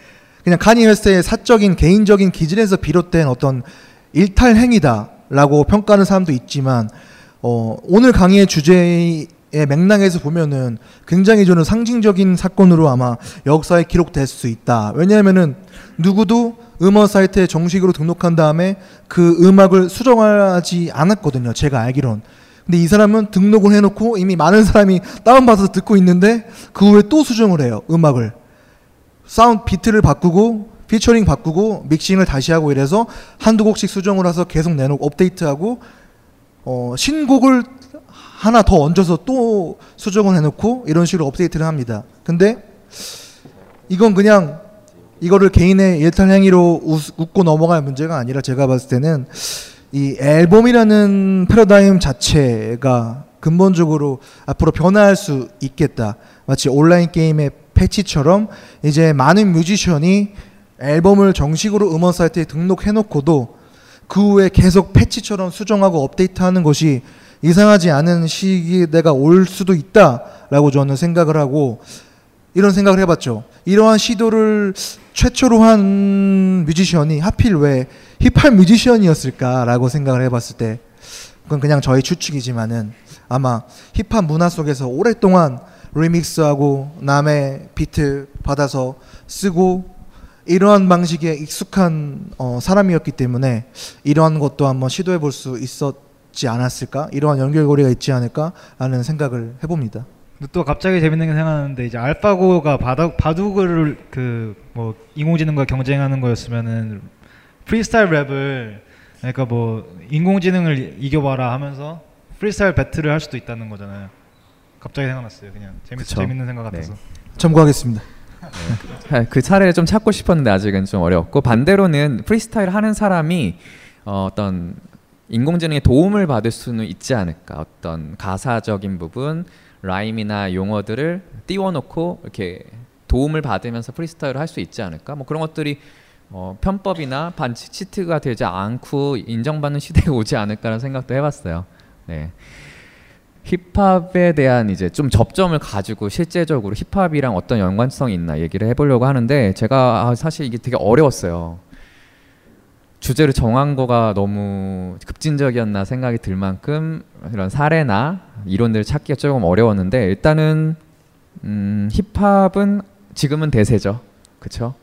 그냥 카니 웨스트의 사적인 개인적인 기질에서 비롯된 어떤 일탈 행위다라고 평가하는 사람도 있지만 어 오늘 강의의 주제의 맥락에서 보면은 굉장히 저는 상징적인 사건으로 아마 역사에 기록될 수 있다. 왜냐하면은 누구도 음원 사이트에 정식으로 등록한 다음에 그 음악을 수정하지 않았거든요. 제가 알기론. 근데 이 사람은 등록을 해놓고 이미 많은 사람이 다운받아서 듣고 있는데 그 후에 또 수정을 해요. 음악을. 사운드 비트를 바꾸고 피처링 바꾸고 믹싱을 다시 하고 이래서 한두 곡씩 수정을 해서 계속 내놓고 업데이트하고 어, 신곡을 하나 더 얹어서 또 수정을 해놓고 이런 식으로 업데이트를 합니다. 근데 이건 그냥 이거를 개인의 일탈 행위로 웃, 웃고 넘어갈 문제가 아니라 제가 봤을 때는 이 앨범이라는 패러다임 자체가 근본적으로 앞으로 변화할 수 있겠다. 마치 온라인 게임의 패치처럼 이제 많은 뮤지션이 앨범을 정식으로 음원 사이트에 등록해 놓고도 그 후에 계속 패치처럼 수정하고 업데이트하는 것이 이상하지 않은 시기대가 올 수도 있다라고 저는 생각을 하고 이런 생각을 해봤죠. 이러한 시도를 최초로 한 뮤지션이 하필 왜 힙합 뮤지션이었을까라고 생각을 해봤을 때 그건 그냥 저의 추측이지만은 아마 힙합 문화 속에서 오랫동안 리믹스하고 남의 비트 받아서 쓰고 이러한 방식에 익숙한 어, 사람이었기 때문에 이러한 것도 한번 시도해 볼 수 있었 지 않았을까 이러한 연결고리가 있지 않을까 라는 생각을 해봅니다. 또 갑자기 재밌는 게 생각나는데 이제 알파고가 바둑 바둑을 그 뭐 인공지능과 경쟁하는 거였으면은 프리스타일 랩을 그러니까 뭐 인공지능을 이겨봐라 하면서 프리스타일 배틀을 할 수도 있다는 거잖아요. 갑자기 생각났어요. 그냥 재밌. 재밌는 생각 같아서. 네. 참고하겠습니다. 네, 그 사례를 좀 찾고 싶었는데 아직은 좀 어려웠고 반대로는 프리스타일 하는 사람이 어, 어떤 인공지능의 도움을 받을 수는 있지 않을까 어떤 가사적인 부분 라임이나 용어들을 띄워놓고 이렇게 도움을 받으면서 프리스타일을 할 수 있지 않을까 뭐 그런 것들이 어, 편법이나 반치 치트가 되지 않고 인정받는 시대가 오지 않을까라는 생각도 해봤어요. 네. 힙합에 대한 이제 좀 접점을 가지고 실제적으로 힙합이랑 어떤 연관성이 있나 얘기를 해보려고 하는데 제가 아, 사실 이게 되게 어려웠어요. 주제를 정한 거가 너무 급진적이었나 생각이 들 만큼 이런 사례나 이론들을 찾기가 조금 어려웠는데 일단은 음, 힙합은 지금은 대세죠, 그렇죠?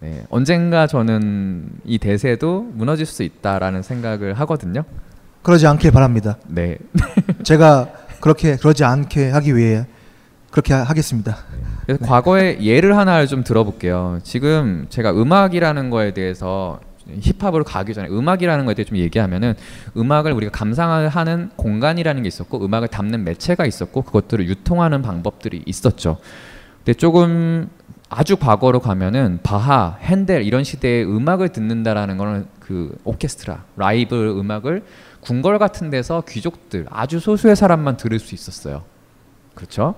네, 언젠가 저는 이 대세도 무너질 수 있다라는 생각을 하거든요. 그러지 않길 바랍니다. 네. 제가 그렇게 그러지 않게 하기 위해 그렇게 하- 하겠습니다. 그래서 과거의 예를 하나를 좀 들어볼게요. 지금 제가 음악이라는 거에 대해서 힙합으로 가기 전에 음악이라는 거에 대해 좀 얘기하면은 음악을 우리가 감상하는 공간이라는 게 있었고 음악을 담는 매체가 있었고 그것들을 유통하는 방법들이 있었죠. 근데 조금 아주 과거로 가면은 바하, 핸델 이런 시대의 음악을 듣는다라는 거는 그 오케스트라, 라이브 음악을 궁궐 같은 데서 귀족들 아주 소수의 사람만 들을 수 있었어요. 그렇죠?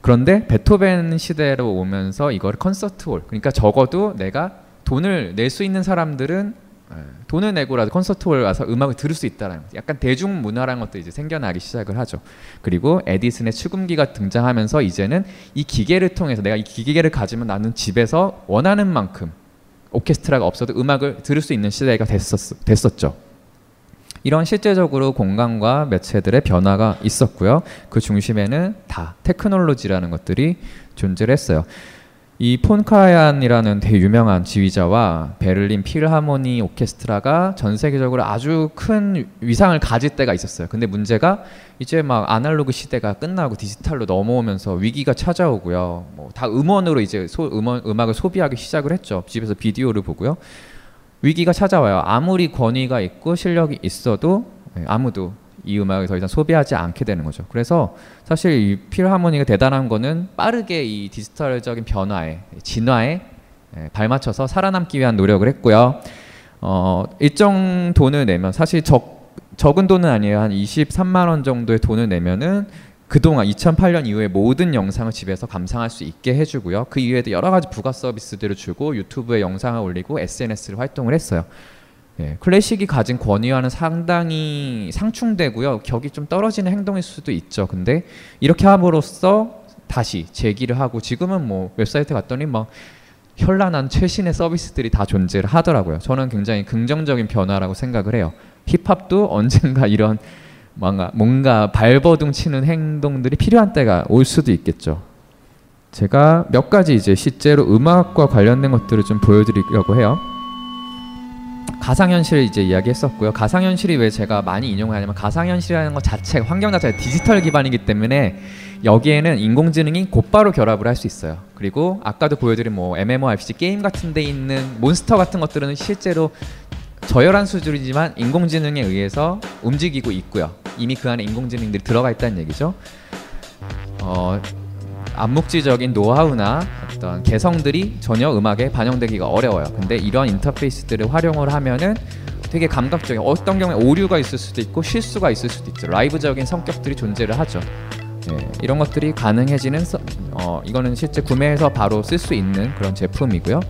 그런데 베토벤 시대로 오면서 이걸 컨서트홀 그러니까 적어도 내가 돈을 낼 수 있는 사람들은 에, 돈을 내고라도 컨서트홀 와서 음악을 들을 수 있다라는. 약간 대중 문화라는 것도 이제 생겨나기 시작을 하죠. 그리고 에디슨의 축음기가 등장하면서 이제는 이 기계를 통해서 내가 이 기계를 가지면 나는 집에서 원하는 만큼 오케스트라가 없어도 음악을 들을 수 있는 시대가 됐었, 됐었죠. 이런 실제적으로 공간과 매체들의 변화가 있었고요. 그 중심에는 다 테크놀로지라는 것들이 존재를 했어요. 이 폰카얀이라는 되게 유명한 지휘자와 베를린 필하모니 오케스트라가 전 세계적으로 아주 큰 위상을 가질 때가 있었어요. 근데 문제가 이제 막 아날로그 시대가 끝나고 디지털로 넘어오면서 위기가 찾아오고요. 뭐 다 음원으로 이제 소, 음원 음악을 소비하기 시작을 했죠. 집에서 비디오를 보고요. 위기가 찾아와요. 아무리 권위가 있고 실력이 있어도 예, 아무도 이 음악을 더 이상 소비하지 않게 되는 거죠. 그래서 사실 이 필하모니가 대단한 거는 빠르게 이 디지털적인 변화에 진화에 예, 발맞춰서 살아남기 위한 노력을 했고요. 어, 일정 돈을 내면 사실 적 적은 돈은 아니에요. 한 23만 원 정도의 돈을 내면은 그동안 2008년 이후에 모든 영상을 집에서 감상할 수 있게 해주고요. 그 이외에도 여러 가지 부가 서비스들을 주고 유튜브에 영상을 올리고 SNS를 활동을 했어요. 예, 클래식이 가진 권위와는 상당히 상충되고요. 격이 좀 떨어지는 행동일 수도 있죠. 근데 이렇게 함으로써 다시 재기를 하고 지금은 뭐 웹사이트 갔더니 막 현란한 최신의 서비스들이 다 존재를 하더라고요. 저는 굉장히 긍정적인 변화라고 생각을 해요. 힙합도 언젠가 이런 뭔가 뭔가 발버둥 치는 행동들이 필요한 때가 올 수도 있겠죠. 제가 몇 가지 이제 실제로 음악과 관련된 것들을 좀 보여드리려고 해요. 가상현실 이제 이야기했었고요. 가상현실이 왜 제가 많이 인용을 하냐면 가상현실이라는 것 자체가 환경 자체가 디지털 기반이기 때문에 여기에는 인공지능이 곧바로 결합을 할 수 있어요. 그리고 아까도 보여드린 뭐 MMORPG 게임 같은 데 있는 몬스터 같은 것들은 실제로 저열한 수준이지만 인공지능에 의해서 움직이고 있고요. 이미 그 안에 인공지능들이 들어가 있다는 얘기죠. 어, 암묵지적인 노하우나 어떤 개성들이 전혀 음악에 반영되기가 어려워요. 근데 이런 인터페이스들을 활용을 하면은 되게 감각적인 어떤 경우에 오류가 있을 수도 있고 실수가 있을 수도 있죠. 라이브적인 성격들이 존재를 하죠. 예, 이런 것들이 가능해지는 서- 어, 이거는 실제 구매해서 바로 쓸 수 있는 그런 제품이고요.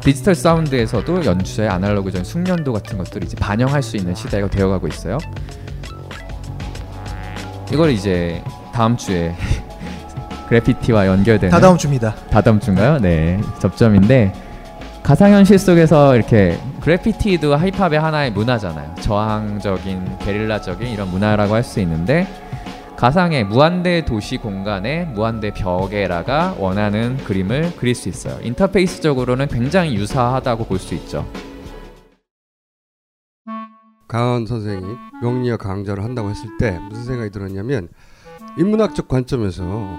디지털 사운드에서도 연주자의 아날로그적인 숙련도 같은 것들을 이제 반영할 수 있는 시대가 되어가고 있어요. 이걸 이제 다음 주에 그래피티와 연결되는 다다음 주입니다. 다다음 주인가요? 네 접점인데 가상현실 속에서 이렇게 그래피티도 힙합의 하나의 문화잖아요. 저항적인 게릴라적인 이런 문화라고 할 수 있는데 가상의 무한대 도시 공간에 무한대 벽에다가 원하는 그림을 그릴 수 있어요. 인터페이스적으로는 굉장히 유사하다고 볼 수 있죠. 강헌 선생이 명리학 강좌를 한다고 했을 때 무슨 생각이 들었냐면 인문학적 관점에서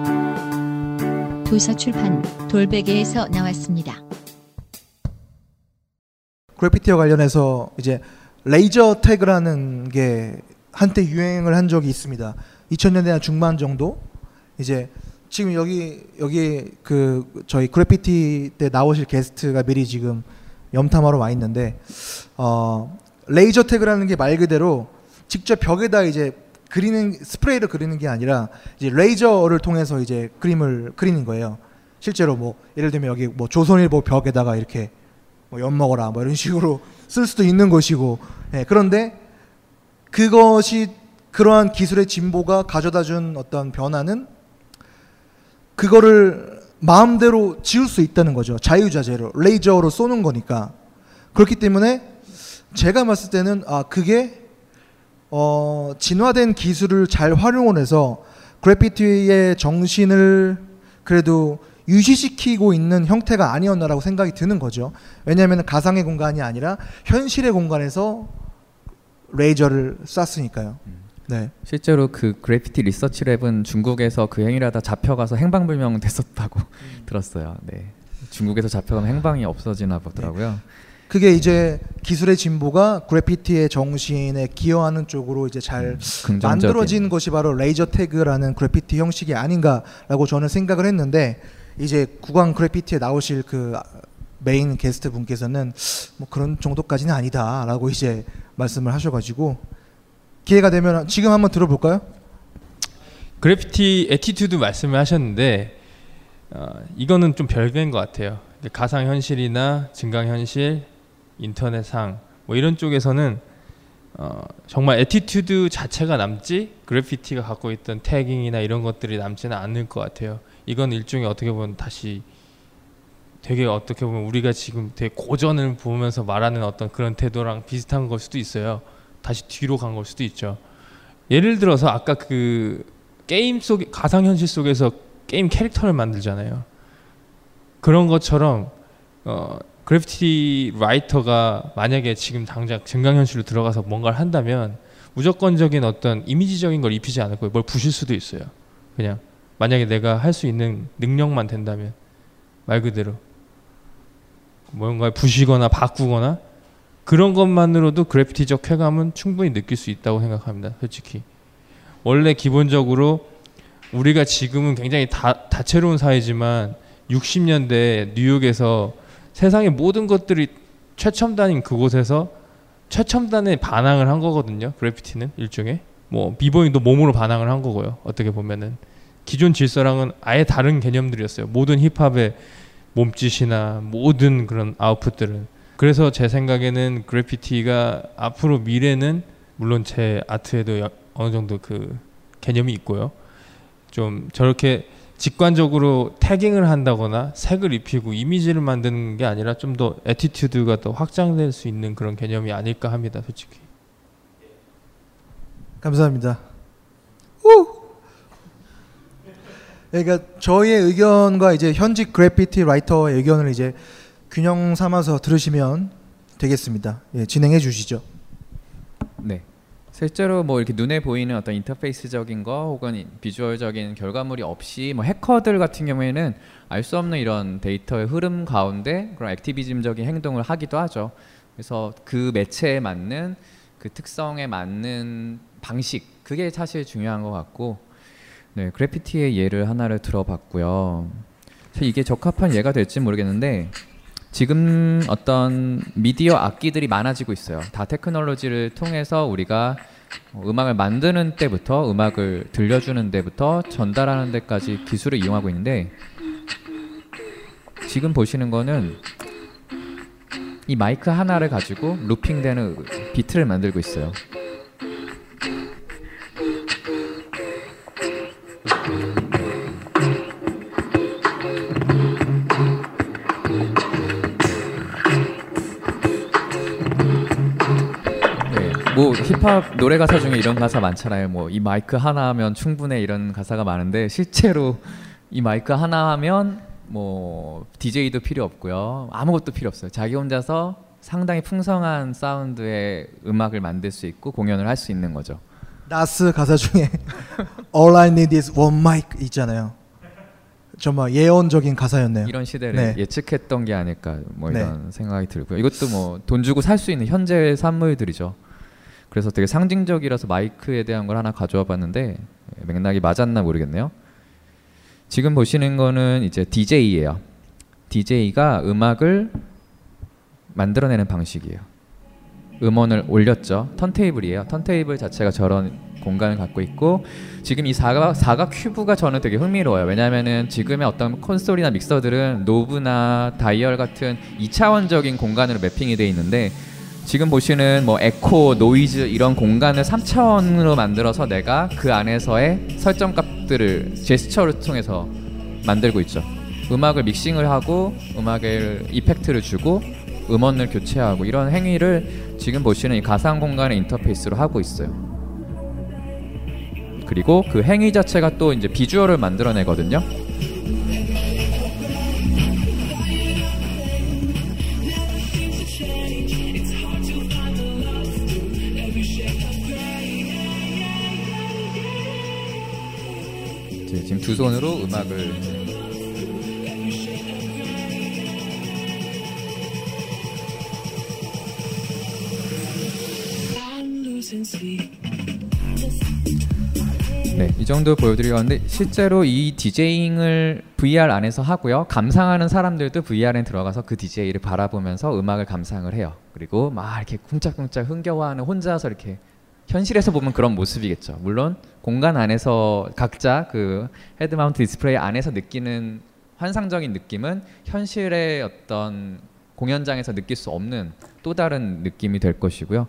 도서 출판 돌베개에서 나왔습니다. 그래피티와 관련해서 이제 레이저 태그라는 게 한때 유행을 한 적이 있습니다. 2000년대 한 중반 정도 이제 지금 여기 여기 그 저희 그래피티 때 나오실 게스트가 미리 지금 염탐하러 와 있는데 어 레이저 태그라는 게 말 그대로 직접 벽에다 이제 그리는 스프레이를 그리는 게 아니라 이제 레이저를 통해서 이제 그림을 그리는 거예요. 실제로 뭐 예를 들면 여기 뭐 조선일보 벽에다가 이렇게 뭐 엿먹어라 뭐 이런 식으로 쓸 수도 있는 것이고 예, 그런데 그것이 그러한 기술의 진보가 가져다 준 어떤 변화는 그거를 마음대로 지울 수 있다는 거죠 자유자재로 레이저로 쏘는 거니까 그렇기 때문에 제가 봤을 때는 아 그게 어 진화된 기술을 잘 활용을 해서 그래피티의 정신을 그래도 유지시키고 있는 형태가 아니었나라고 생각이 드는 거죠. 왜냐하면 가상의 공간이 아니라 현실의 공간에서 레이저를 쐈으니까요. 네. 실제로 그 그래피티 리서치 랩은 중국에서 그 행위를 하다 잡혀가서 행방불명 됐었다고 들었어요. 네. 중국에서 잡혀가면 행방이 없어지나 보더라고요. 그게 이제 기술의 진보가 그래피티의 정신에 기여하는 쪽으로 이제 잘 긍정적인. 만들어진 것이 바로 레이저 태그라는 그래피티 형식이 아닌가라고 저는 생각을 했는데 이제 국왕 그래피티에 나오실 그 메인 게스트 분께서는 뭐 그런 정도까지는 아니다라고 이제 말씀을 하셔가지고 기회가 되면 지금 한번 들어볼까요? 그래피티 attitude 말씀을 하셨는데 어, 이거는 좀 별개인 것 같아요. 가상 현실이나 증강 현실, 인터넷상 뭐 이런 쪽에서는 어, 정말 attitude 자체가 남지 그래피티가 갖고 있던 tagging이나 이런 것들이 남지는 않을 것 같아요. 이건 일종의 어떻게 보면 다시 되게 어떻게 보면 우리가 지금 되게 고전을 보면서 말하는 어떤 그런 태도랑 비슷한 걸 수도 있어요. 다시 뒤로 간 걸 수도 있죠. 예를 들어서 아까 그 게임 속 가상 현실 속에서 게임 캐릭터를 만들잖아요. 그런 것처럼 어, 그래피티 라이터가 만약에 지금 당장 증강 현실로 들어가서 뭔가를 한다면 무조건적인 어떤 이미지적인 걸 입히지 않을 거예요. 뭘 부실 수도 있어요. 그냥 만약에 내가 할 수 있는 능력만 된다면 말 그대로 뭔가를 부시거나 바꾸거나 그런 것만으로도 그래피티적 쾌감은 충분히 느낄 수 있다고 생각합니다. 솔직히 원래 기본적으로 우리가 지금은 굉장히 다, 다채로운 사회지만 60년대 뉴욕에서 세상의 모든 것들이 최첨단인 그곳에서 최첨단의 반항을 한 거거든요. 그래피티는 일종의 뭐 비보잉도 몸으로 반항을 한 거고요. 어떻게 보면은 기존 질서랑은 아예 다른 개념들이었어요. 모든 힙합의 몸짓이나 모든 그런 아웃풋들은 그래서 제 생각에는 그래피티가 앞으로 미래는 물론 제 아트에도 여- 어느 정도 그 개념이 있고요. 좀 저렇게 직관적으로 tagging을 한다거나 색을 입히고 이미지를 만드는 게 아니라 좀 더 attitude가 더 확장될 수 있는 그런 개념이 아닐까 합니다, 솔직히. 감사합니다. 우! 그러니까 저희의 의견과 이제 현직 graffiti writer의 의견을 이제 균형 삼아서 들으시면 되겠습니다. 예, 진행해 주시죠. 네. 실제로 뭐 이렇게 눈에 보이는 어떤 인터페이스적인 거 혹은 비주얼적인 결과물이 없이 뭐 해커들 같은 경우에는 알 수 없는 이런 데이터의 흐름 가운데 그런 액티비즘적인 행동을 하기도 하죠. 그래서 그 매체에 맞는 그 특성에 맞는 방식 그게 사실 중요한 것 같고 네 그래피티의 예를 하나를 들어봤고요. 이게 적합한 예가 될지 모르겠는데 지금 어떤 미디어 악기들이 많아지고 있어요. 다 테크놀로지를 통해서 우리가 음악을 만드는 때부터 음악을 들려주는 데부터 전달하는 데까지 기술을 이용하고 있는데 지금 보시는 거는 이 마이크 하나를 가지고 루핑되는 비트를 만들고 있어요. 뭐 힙합 노래 가사 중에 이런 가사 많잖아요. 뭐 이 마이크 하나 하면 충분해 이런 가사가 많은데 실제로 이 마이크 하나 하면 뭐 DJ도 필요 없고요. 아무것도 필요 없어요. 자기 혼자서 상당히 풍성한 사운드의 음악을 만들 수 있고 공연을 할 수 있는 거죠. 나스 가사 중에 All I need is one mic 있잖아요. 정말 예언적인 가사였네요. 이런 시대를 네. 예측했던 게 아닐까 뭐 네. 이런 생각이 들고요. 이것도 뭐 돈 주고 살 수 있는 현재의 산물들이죠. 그래서 되게 상징적이라서 마이크에 대한 걸 하나 가져와 봤는데 맥락이 맞았나 모르겠네요. 지금 보시는 거는 이제 DJ예요. DJ가 음악을 만들어내는 방식이에요. 음원을 올렸죠. 턴테이블이에요. 턴테이블 자체가 저런 공간을 갖고 있고 지금 이 사각, 사각 큐브가 저는 되게 흥미로워요. 왜냐하면은 지금의 어떤 콘솔이나 믹서들은 knob나 다이얼 같은 2차원적인 공간으로 mapping이 돼 있는데 지금 보시는 뭐 에코, 노이즈 이런 공간을 3차원으로 만들어서 내가 그 안에서의 설정 값들을 제스처를 통해서 만들고 있죠. 음악을 믹싱을 하고 음악을 effect를 주고 음원을 교체하고 이런 행위를 지금 보시는 이 가상 공간의 인터페이스로 하고 있어요. 그리고 그 행위 자체가 또 이제 비주얼을 만들어내거든요. 두 손으로 음악을 네, 이 정도 보여드리려 하는데 실제로 이 디제잉을 VR 안에서 하고요. 감상하는 사람들도 VR에 들어가서 그 DJ를 바라보면서 음악을 감상을 해요. 그리고 막 이렇게 쿵짝쿵짝 흥겨워하는 혼자서 이렇게 현실에서 보면 그런 모습이겠죠. 물론 공간 안에서 각자 그 head mount display 안에서 느끼는 환상적인 느낌은 현실의 어떤 공연장에서 느낄 수 없는 또 다른 느낌이 될 것이고요.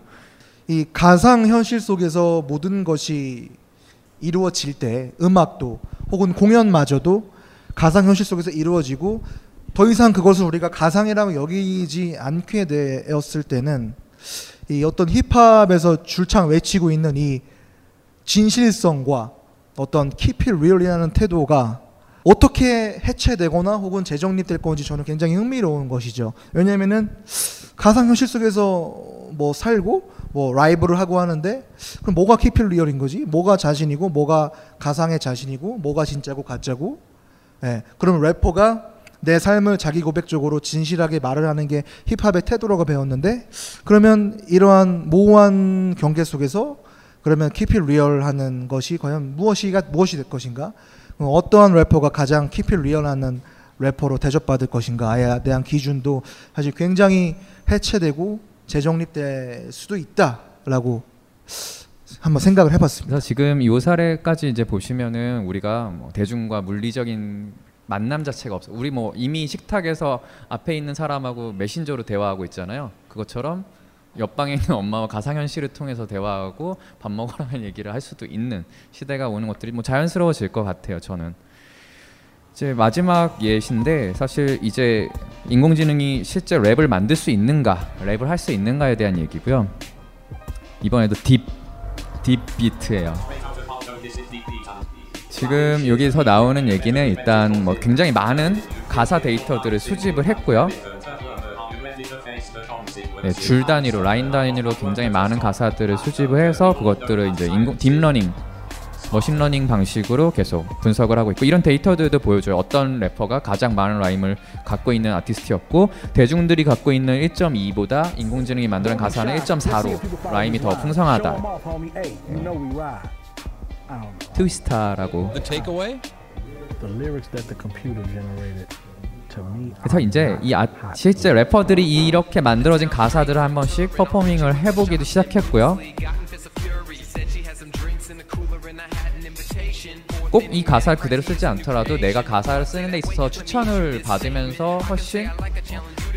이 가상 현실 속에서 모든 것이 이루어질 때 음악도 혹은 공연마저도 가상 현실 속에서 이루어지고 더 이상 그것을 우리가 가상이라고 여기지 않게 되었을 때는 이 어떤 힙합에서 줄창 외치고 있는 이 진실성과 어떤 keep it real이라는 태도가 어떻게 해체되거나 혹은 재정립될 건지 저는 굉장히 흥미로운 것이죠. 왜냐면은 가상 현실 속에서 뭐 살고 뭐 라이브를 하고 하는데 그럼 뭐가 keep it real인 거지? 뭐가 자신이고 뭐가 가상의 자신이고 뭐가 진짜고 가짜고? 예. 그럼 래퍼가 내 삶을 자기 고백적으로 진실하게 말을 하는 게 힙합의 태도라고 배웠는데 그러면 이러한 모호한 경계 속에서 그러면 keep it real 하는 것이 과연 무엇이가 무엇이 될 것인가? 어, 어떠한 래퍼가 가장 keep it real 하는 래퍼로 대접받을 것인가에 대한 기준도 사실 굉장히 해체되고 재정립될 수도 있다라고 한번 생각을 해봤습니다. 지금 이 사례까지 이제 보시면은 우리가 뭐 대중과 물리적인 만남 자체가 없어. 우리 뭐 이미 식탁에서 앞에 있는 사람하고 메신저로 대화하고 있잖아요. 그것처럼 옆방에 있는 엄마와 가상현실을 통해서 대화하고 밥 먹으라는 얘기를 할 수도 있는 시대가 오는 것들이 뭐 자연스러워질 것 같아요. 저는 이제 마지막 예시인데 사실 이제 인공지능이 실제 랩을 만들 수 있는가, 랩을 할 수 있는가에 대한 얘기고요. 이번에도 딥, 딥 비트예요. 지금 여기서 나오는 얘기는 일단 뭐 굉장히 많은 가사 데이터들을 수집을 했고요. 네, 줄 단위로 라인 단위로 굉장히 많은 가사들을 수집을 해서 그것들을 이제 인공 deep learning machine learning 방식으로 계속 분석을 하고 있고 이런 데이터들도 보여줘요. 어떤 래퍼가 가장 많은 라임을 갖고 있는 아티스트였고 대중들이 갖고 있는 1.2보다 인공지능이 만드는 가사는 1.4로 라임이 더 풍성하다. 트위스타라고 The takeaway? The lyrics that the computer generated to me 그래서 이제 이 아, 실제 래퍼들이 이렇게 만들어진 가사들을 한 번씩 performing을 해보기도 시작했고요. 꼭 이 가사를 그대로 쓰지 않더라도 내가 가사를 쓰는 데 있어서 추천을 받으면서 훨씬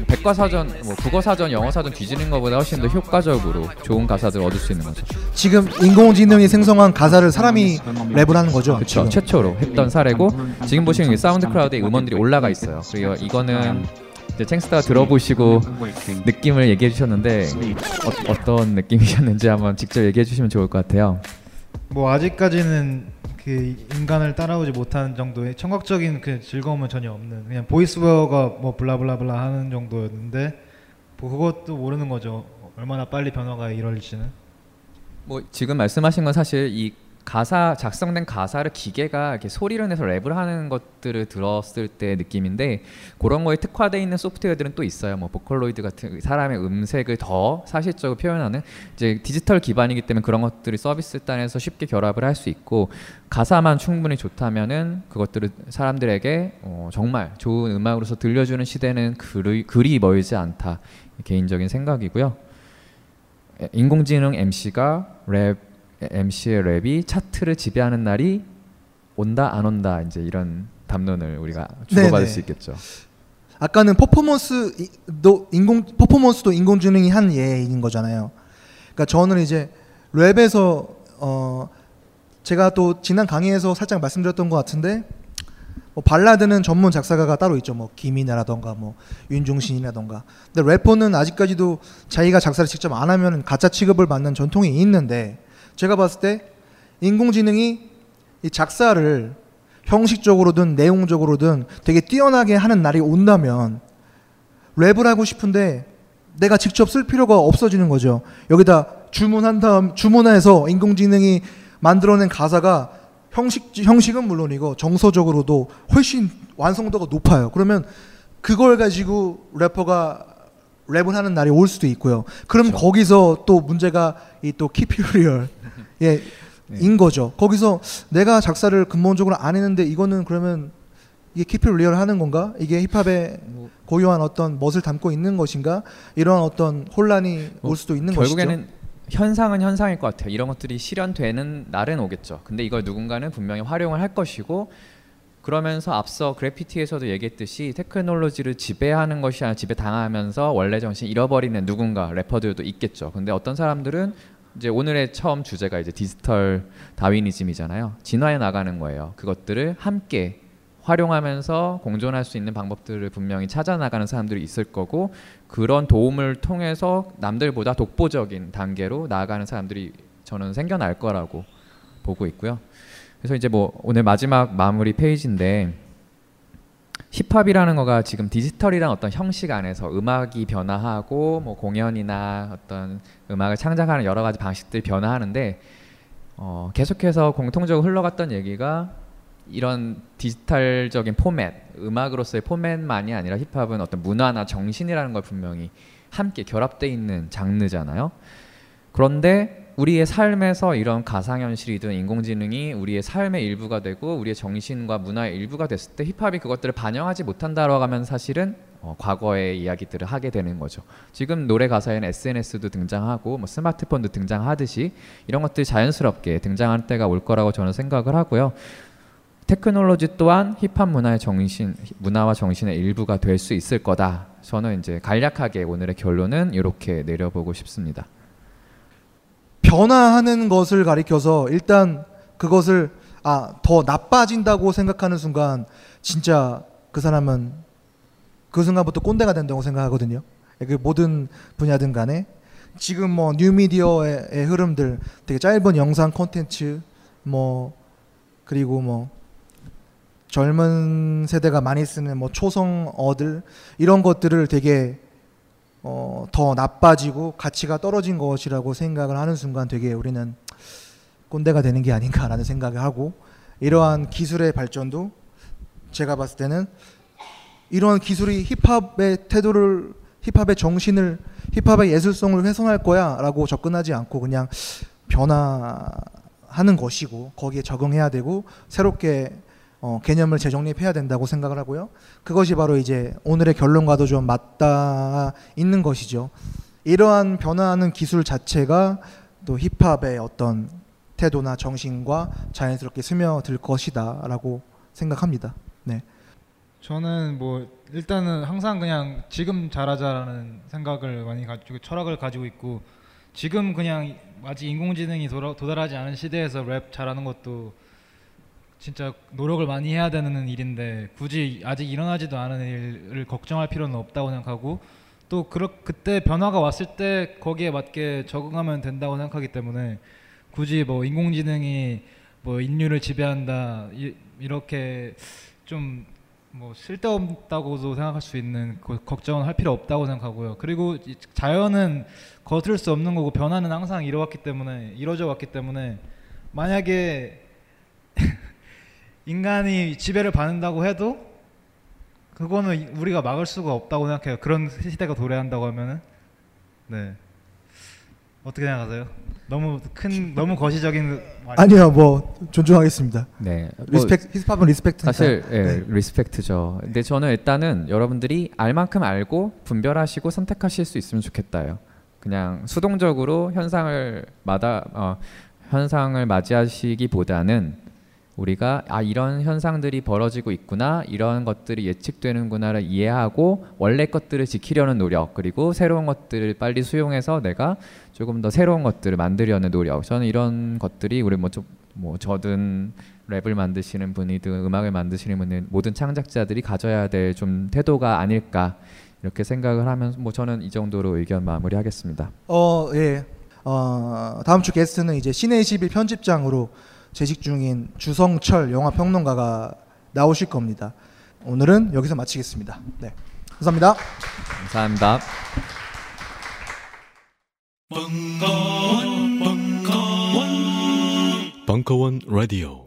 백과사전, 뭐 국어사전, 영어사전 뒤지는 것보다 훨씬 더 효과적으로 좋은 가사들을 얻을 수 있는 거죠. 지금 인공지능이 생성한 가사를 사람이 랩을 하는 거죠. 그렇죠. 최초로 했던 사례고 지금 보시면 이 SoundCloud에 음원들이 올라가 있어요. 그리고 이거는 이제 챙스타가 들어보시고 느낌을 얘기해 주셨는데 어, 어떤 느낌이셨는지 한번 직접 얘기해 주시면 좋을 것 같아요. 뭐 아직까지는 그 인간을 따라오지 못하는 정도의 청각적인 그 즐거움은 전혀 없는 그냥 voiceware가 뭐 blah blah blah 하는 정도였는데 뭐 그것도 모르는 거죠. 얼마나 빨리 변화가 이루어질지는. 뭐 지금 말씀하신 건 사실 이 가사 작성된 가사를 기계가 이렇게 소리를 내서 랩을 하는 것들을 들었을 때 느낌인데 그런 거에 특화되어 있는 소프트웨어들은 또 있어요. 뭐 보컬로이드 같은 사람의 음색을 더 사실적으로 표현하는 이제 디지털 기반이기 때문에 그런 것들이 서비스 단에서 쉽게 결합을 할 수 있고 가사만 충분히 좋다면은 그것들을 사람들에게 어, 정말 좋은 음악으로서 들려주는 시대는 그리, 그리 멀지 않다 개인적인 생각이고요. 에, 인공지능 MC가 랩 MC의 랩이 차트를 지배하는 날이 온다 안 온다 이제 이런 담론을 우리가 주고받을 네네. 수 있겠죠. 아까는 퍼포먼스도 인공 퍼포먼스도 인공지능이 한 예인 거잖아요. 그러니까 저는 이제 랩에서 어 제가 또 지난 강의에서 살짝 말씀드렸던 것 같은데 뭐 발라드는 전문 작사가가 따로 있죠. 뭐 김이나라던가 뭐 윤종신이라던가. 근데 래퍼는 아직까지도 자기가 작사를 직접 안 하면 가짜 취급을 받는 전통이 있는데 제가 봤을 때 인공지능이 이 작사를 형식적으로든 내용적으로든 되게 뛰어나게 하는 날이 온다면 랩을 하고 싶은데 내가 직접 쓸 필요가 없어지는 거죠. 여기다 주문한 다음 주문해서 인공지능이 만들어낸 가사가 형식 형식은 물론이고 정서적으로도 훨씬 완성도가 높아요. 그러면 그걸 가지고 래퍼가 랩을 하는 날이 올 수도 있고요. 그럼 거기서 또 문제가 이 또 keep it real 예, 인 거죠. 거기서 내가 작사를 근본적으로 안 했는데 이거는 그러면 이게 keep it real 하는 건가? 이게 힙합의 고유한 어떤 멋을 담고 있는 것인가? 이런 어떤 혼란이 올 수도 있는 것이죠. 결국에는 현상은 현상일 것 같아요. 이런 것들이 실현되는 날은 오겠죠. 근데 이걸 누군가는 분명히 활용을 할 것이고 그러면서 앞서 그래피티에서도 얘기했듯이 테크놀로지를 지배하는 것이 아니라 지배당하면서 원래 정신 잃어버리는 누군가 래퍼들도 있겠죠. 근데 어떤 사람들은 이제 오늘의 처음 주제가 이제 디지털 다윈이즘이잖아요. 진화해 나가는 거예요. 그것들을 함께 활용하면서 공존할 수 있는 방법들을 분명히 찾아 나가는 사람들이 있을 거고 그런 도움을 통해서 남들보다 독보적인 단계로 나아가는 사람들이 저는 생겨날 거라고 보고 있고요. 그래서 이제 뭐 오늘 마지막 마무리 페이지인데 힙합이라는 거가 지금 디지털이란 어떤 형식 안에서 음악이 변화하고 뭐 공연이나 어떤 음악을 창작하는 여러 가지 방식들이 변화하는데 어, 계속해서 공통적으로 흘러갔던 얘기가 이런 디지털적인 포맷, 음악으로서의 포맷만이 아니라 힙합은 어떤 문화나 정신이라는 걸 분명히 함께 결합돼 있는 장르잖아요. 그런데 우리의 삶에서 이런 가상현실이든 인공지능이 우리의 삶의 일부가 되고 우리의 정신과 문화의 일부가 됐을 때 힙합이 그것들을 반영하지 못한다라고 하면 사실은 어, 과거의 이야기들을 하게 되는 거죠. 지금 노래 가사에는 SNS도 등장하고 뭐 스마트폰도 등장하듯이 이런 것들이 자연스럽게 등장할 때가 올 거라고 저는 생각을 하고요. 테크놀로지 또한 힙합 문화의 정신, 문화와 정신의 일부가 될 수 있을 거다. 저는 이제 간략하게 오늘의 결론은 이렇게 내려보고 싶습니다. 변화하는 것을 가리켜서 일단 그것을 아 더 나빠진다고 생각하는 순간 진짜 그 사람은 그 순간부터 꼰대가 된다고 생각하거든요. 그 모든 분야든 간에 지금 뭐 뉴미디어의 흐름들 되게 짧은 영상 콘텐츠 뭐 그리고 뭐 젊은 세대가 많이 쓰는 뭐 초성어들 이런 것들을 되게 어, 더 나빠지고 가치가 떨어진 것이라고 생각을 하는 순간 되게 우리는 꼰대가 되는 게 아닌가라는 생각을 하고 이러한 기술의 발전도 제가 봤을 때는 이러한 기술이 힙합의 태도를 힙합의 정신을 힙합의 예술성을 훼손할 거야라고 접근하지 않고 그냥 변화하는 것이고 거기에 적응해야 되고 새롭게 어, 개념을 재정립해야 된다고 생각을 하고요. 그것이 바로 이제 오늘의 결론과도 좀 맞닿아 있는 것이죠. 이러한 변화하는 기술 자체가 또 힙합의 어떤 태도나 정신과 자연스럽게 스며들 것이다라고 생각합니다. 네. 저는 뭐 일단은 항상 그냥 지금 잘하자라는 생각을 많이 가지고 철학을 가지고 있고 지금 그냥 아직 인공지능이 도달하지 않은 시대에서 랩 잘하는 것도 진짜 노력을 많이 해야 되는 일인데 굳이 아직 일어나지도 않은 일을 걱정할 필요는 없다고 생각하고 또 그렇 그때 변화가 왔을 때 거기에 맞게 적응하면 된다고 생각하기 때문에 굳이 뭐 인공지능이 뭐 인류를 지배한다 이, 이렇게 좀 뭐 쓸데없다고도 생각할 수 있는 그 걱정은 할 필요 없다고 생각하고요. 그리고 이 자연은 거스를 수 없는 거고 변화는 항상 이뤄왔기 때문에 이루어져 왔기 때문에 만약에 인간이 지배를 받는다고 해도 그거는 우리가 막을 수가 없다고 생각해요. 그런 시대가 도래한다고 하면은 네 어떻게 생각하세요? 너무 큰 너무 거시적인 말- 아니요, 뭐 존중하겠습니다. 네. 뭐 respect 힙합은 respect니까. 사실 예, 네. respect죠. 근데 저는 일단은 여러분들이 알 만큼 알고 분별하시고 선택하실 수 있으면 좋겠다요. 그냥 수동적으로 현상을 마다 어, 현상을 맞이하시기보다는 우리가 아 이런 현상들이 벌어지고 있구나 이런 것들이 예측되는구나를 이해하고 원래 것들을 지키려는 노력 그리고 새로운 것들을 빨리 수용해서 내가 조금 더 새로운 것들을 만들려는 노력 저는 이런 것들이 우리 뭐좀 뭐 저든 랩을 만드시는 분이든 음악을 만드시는 분은 모든 창작자들이 가져야 될 좀 태도가 아닐까 이렇게 생각을 하면서 뭐 저는 이 정도로 의견 마무리하겠습니다. 어, 예. 어, 다음 주 게스트는 이제 신의 21 편집장으로 재직 중인 주성철 영화 평론가가 나오실 겁니다. 오늘은 여기서 마치겠습니다. 네. 감사합니다. 감사합니다. 벙커원, 벙커원, 벙커원 라디오.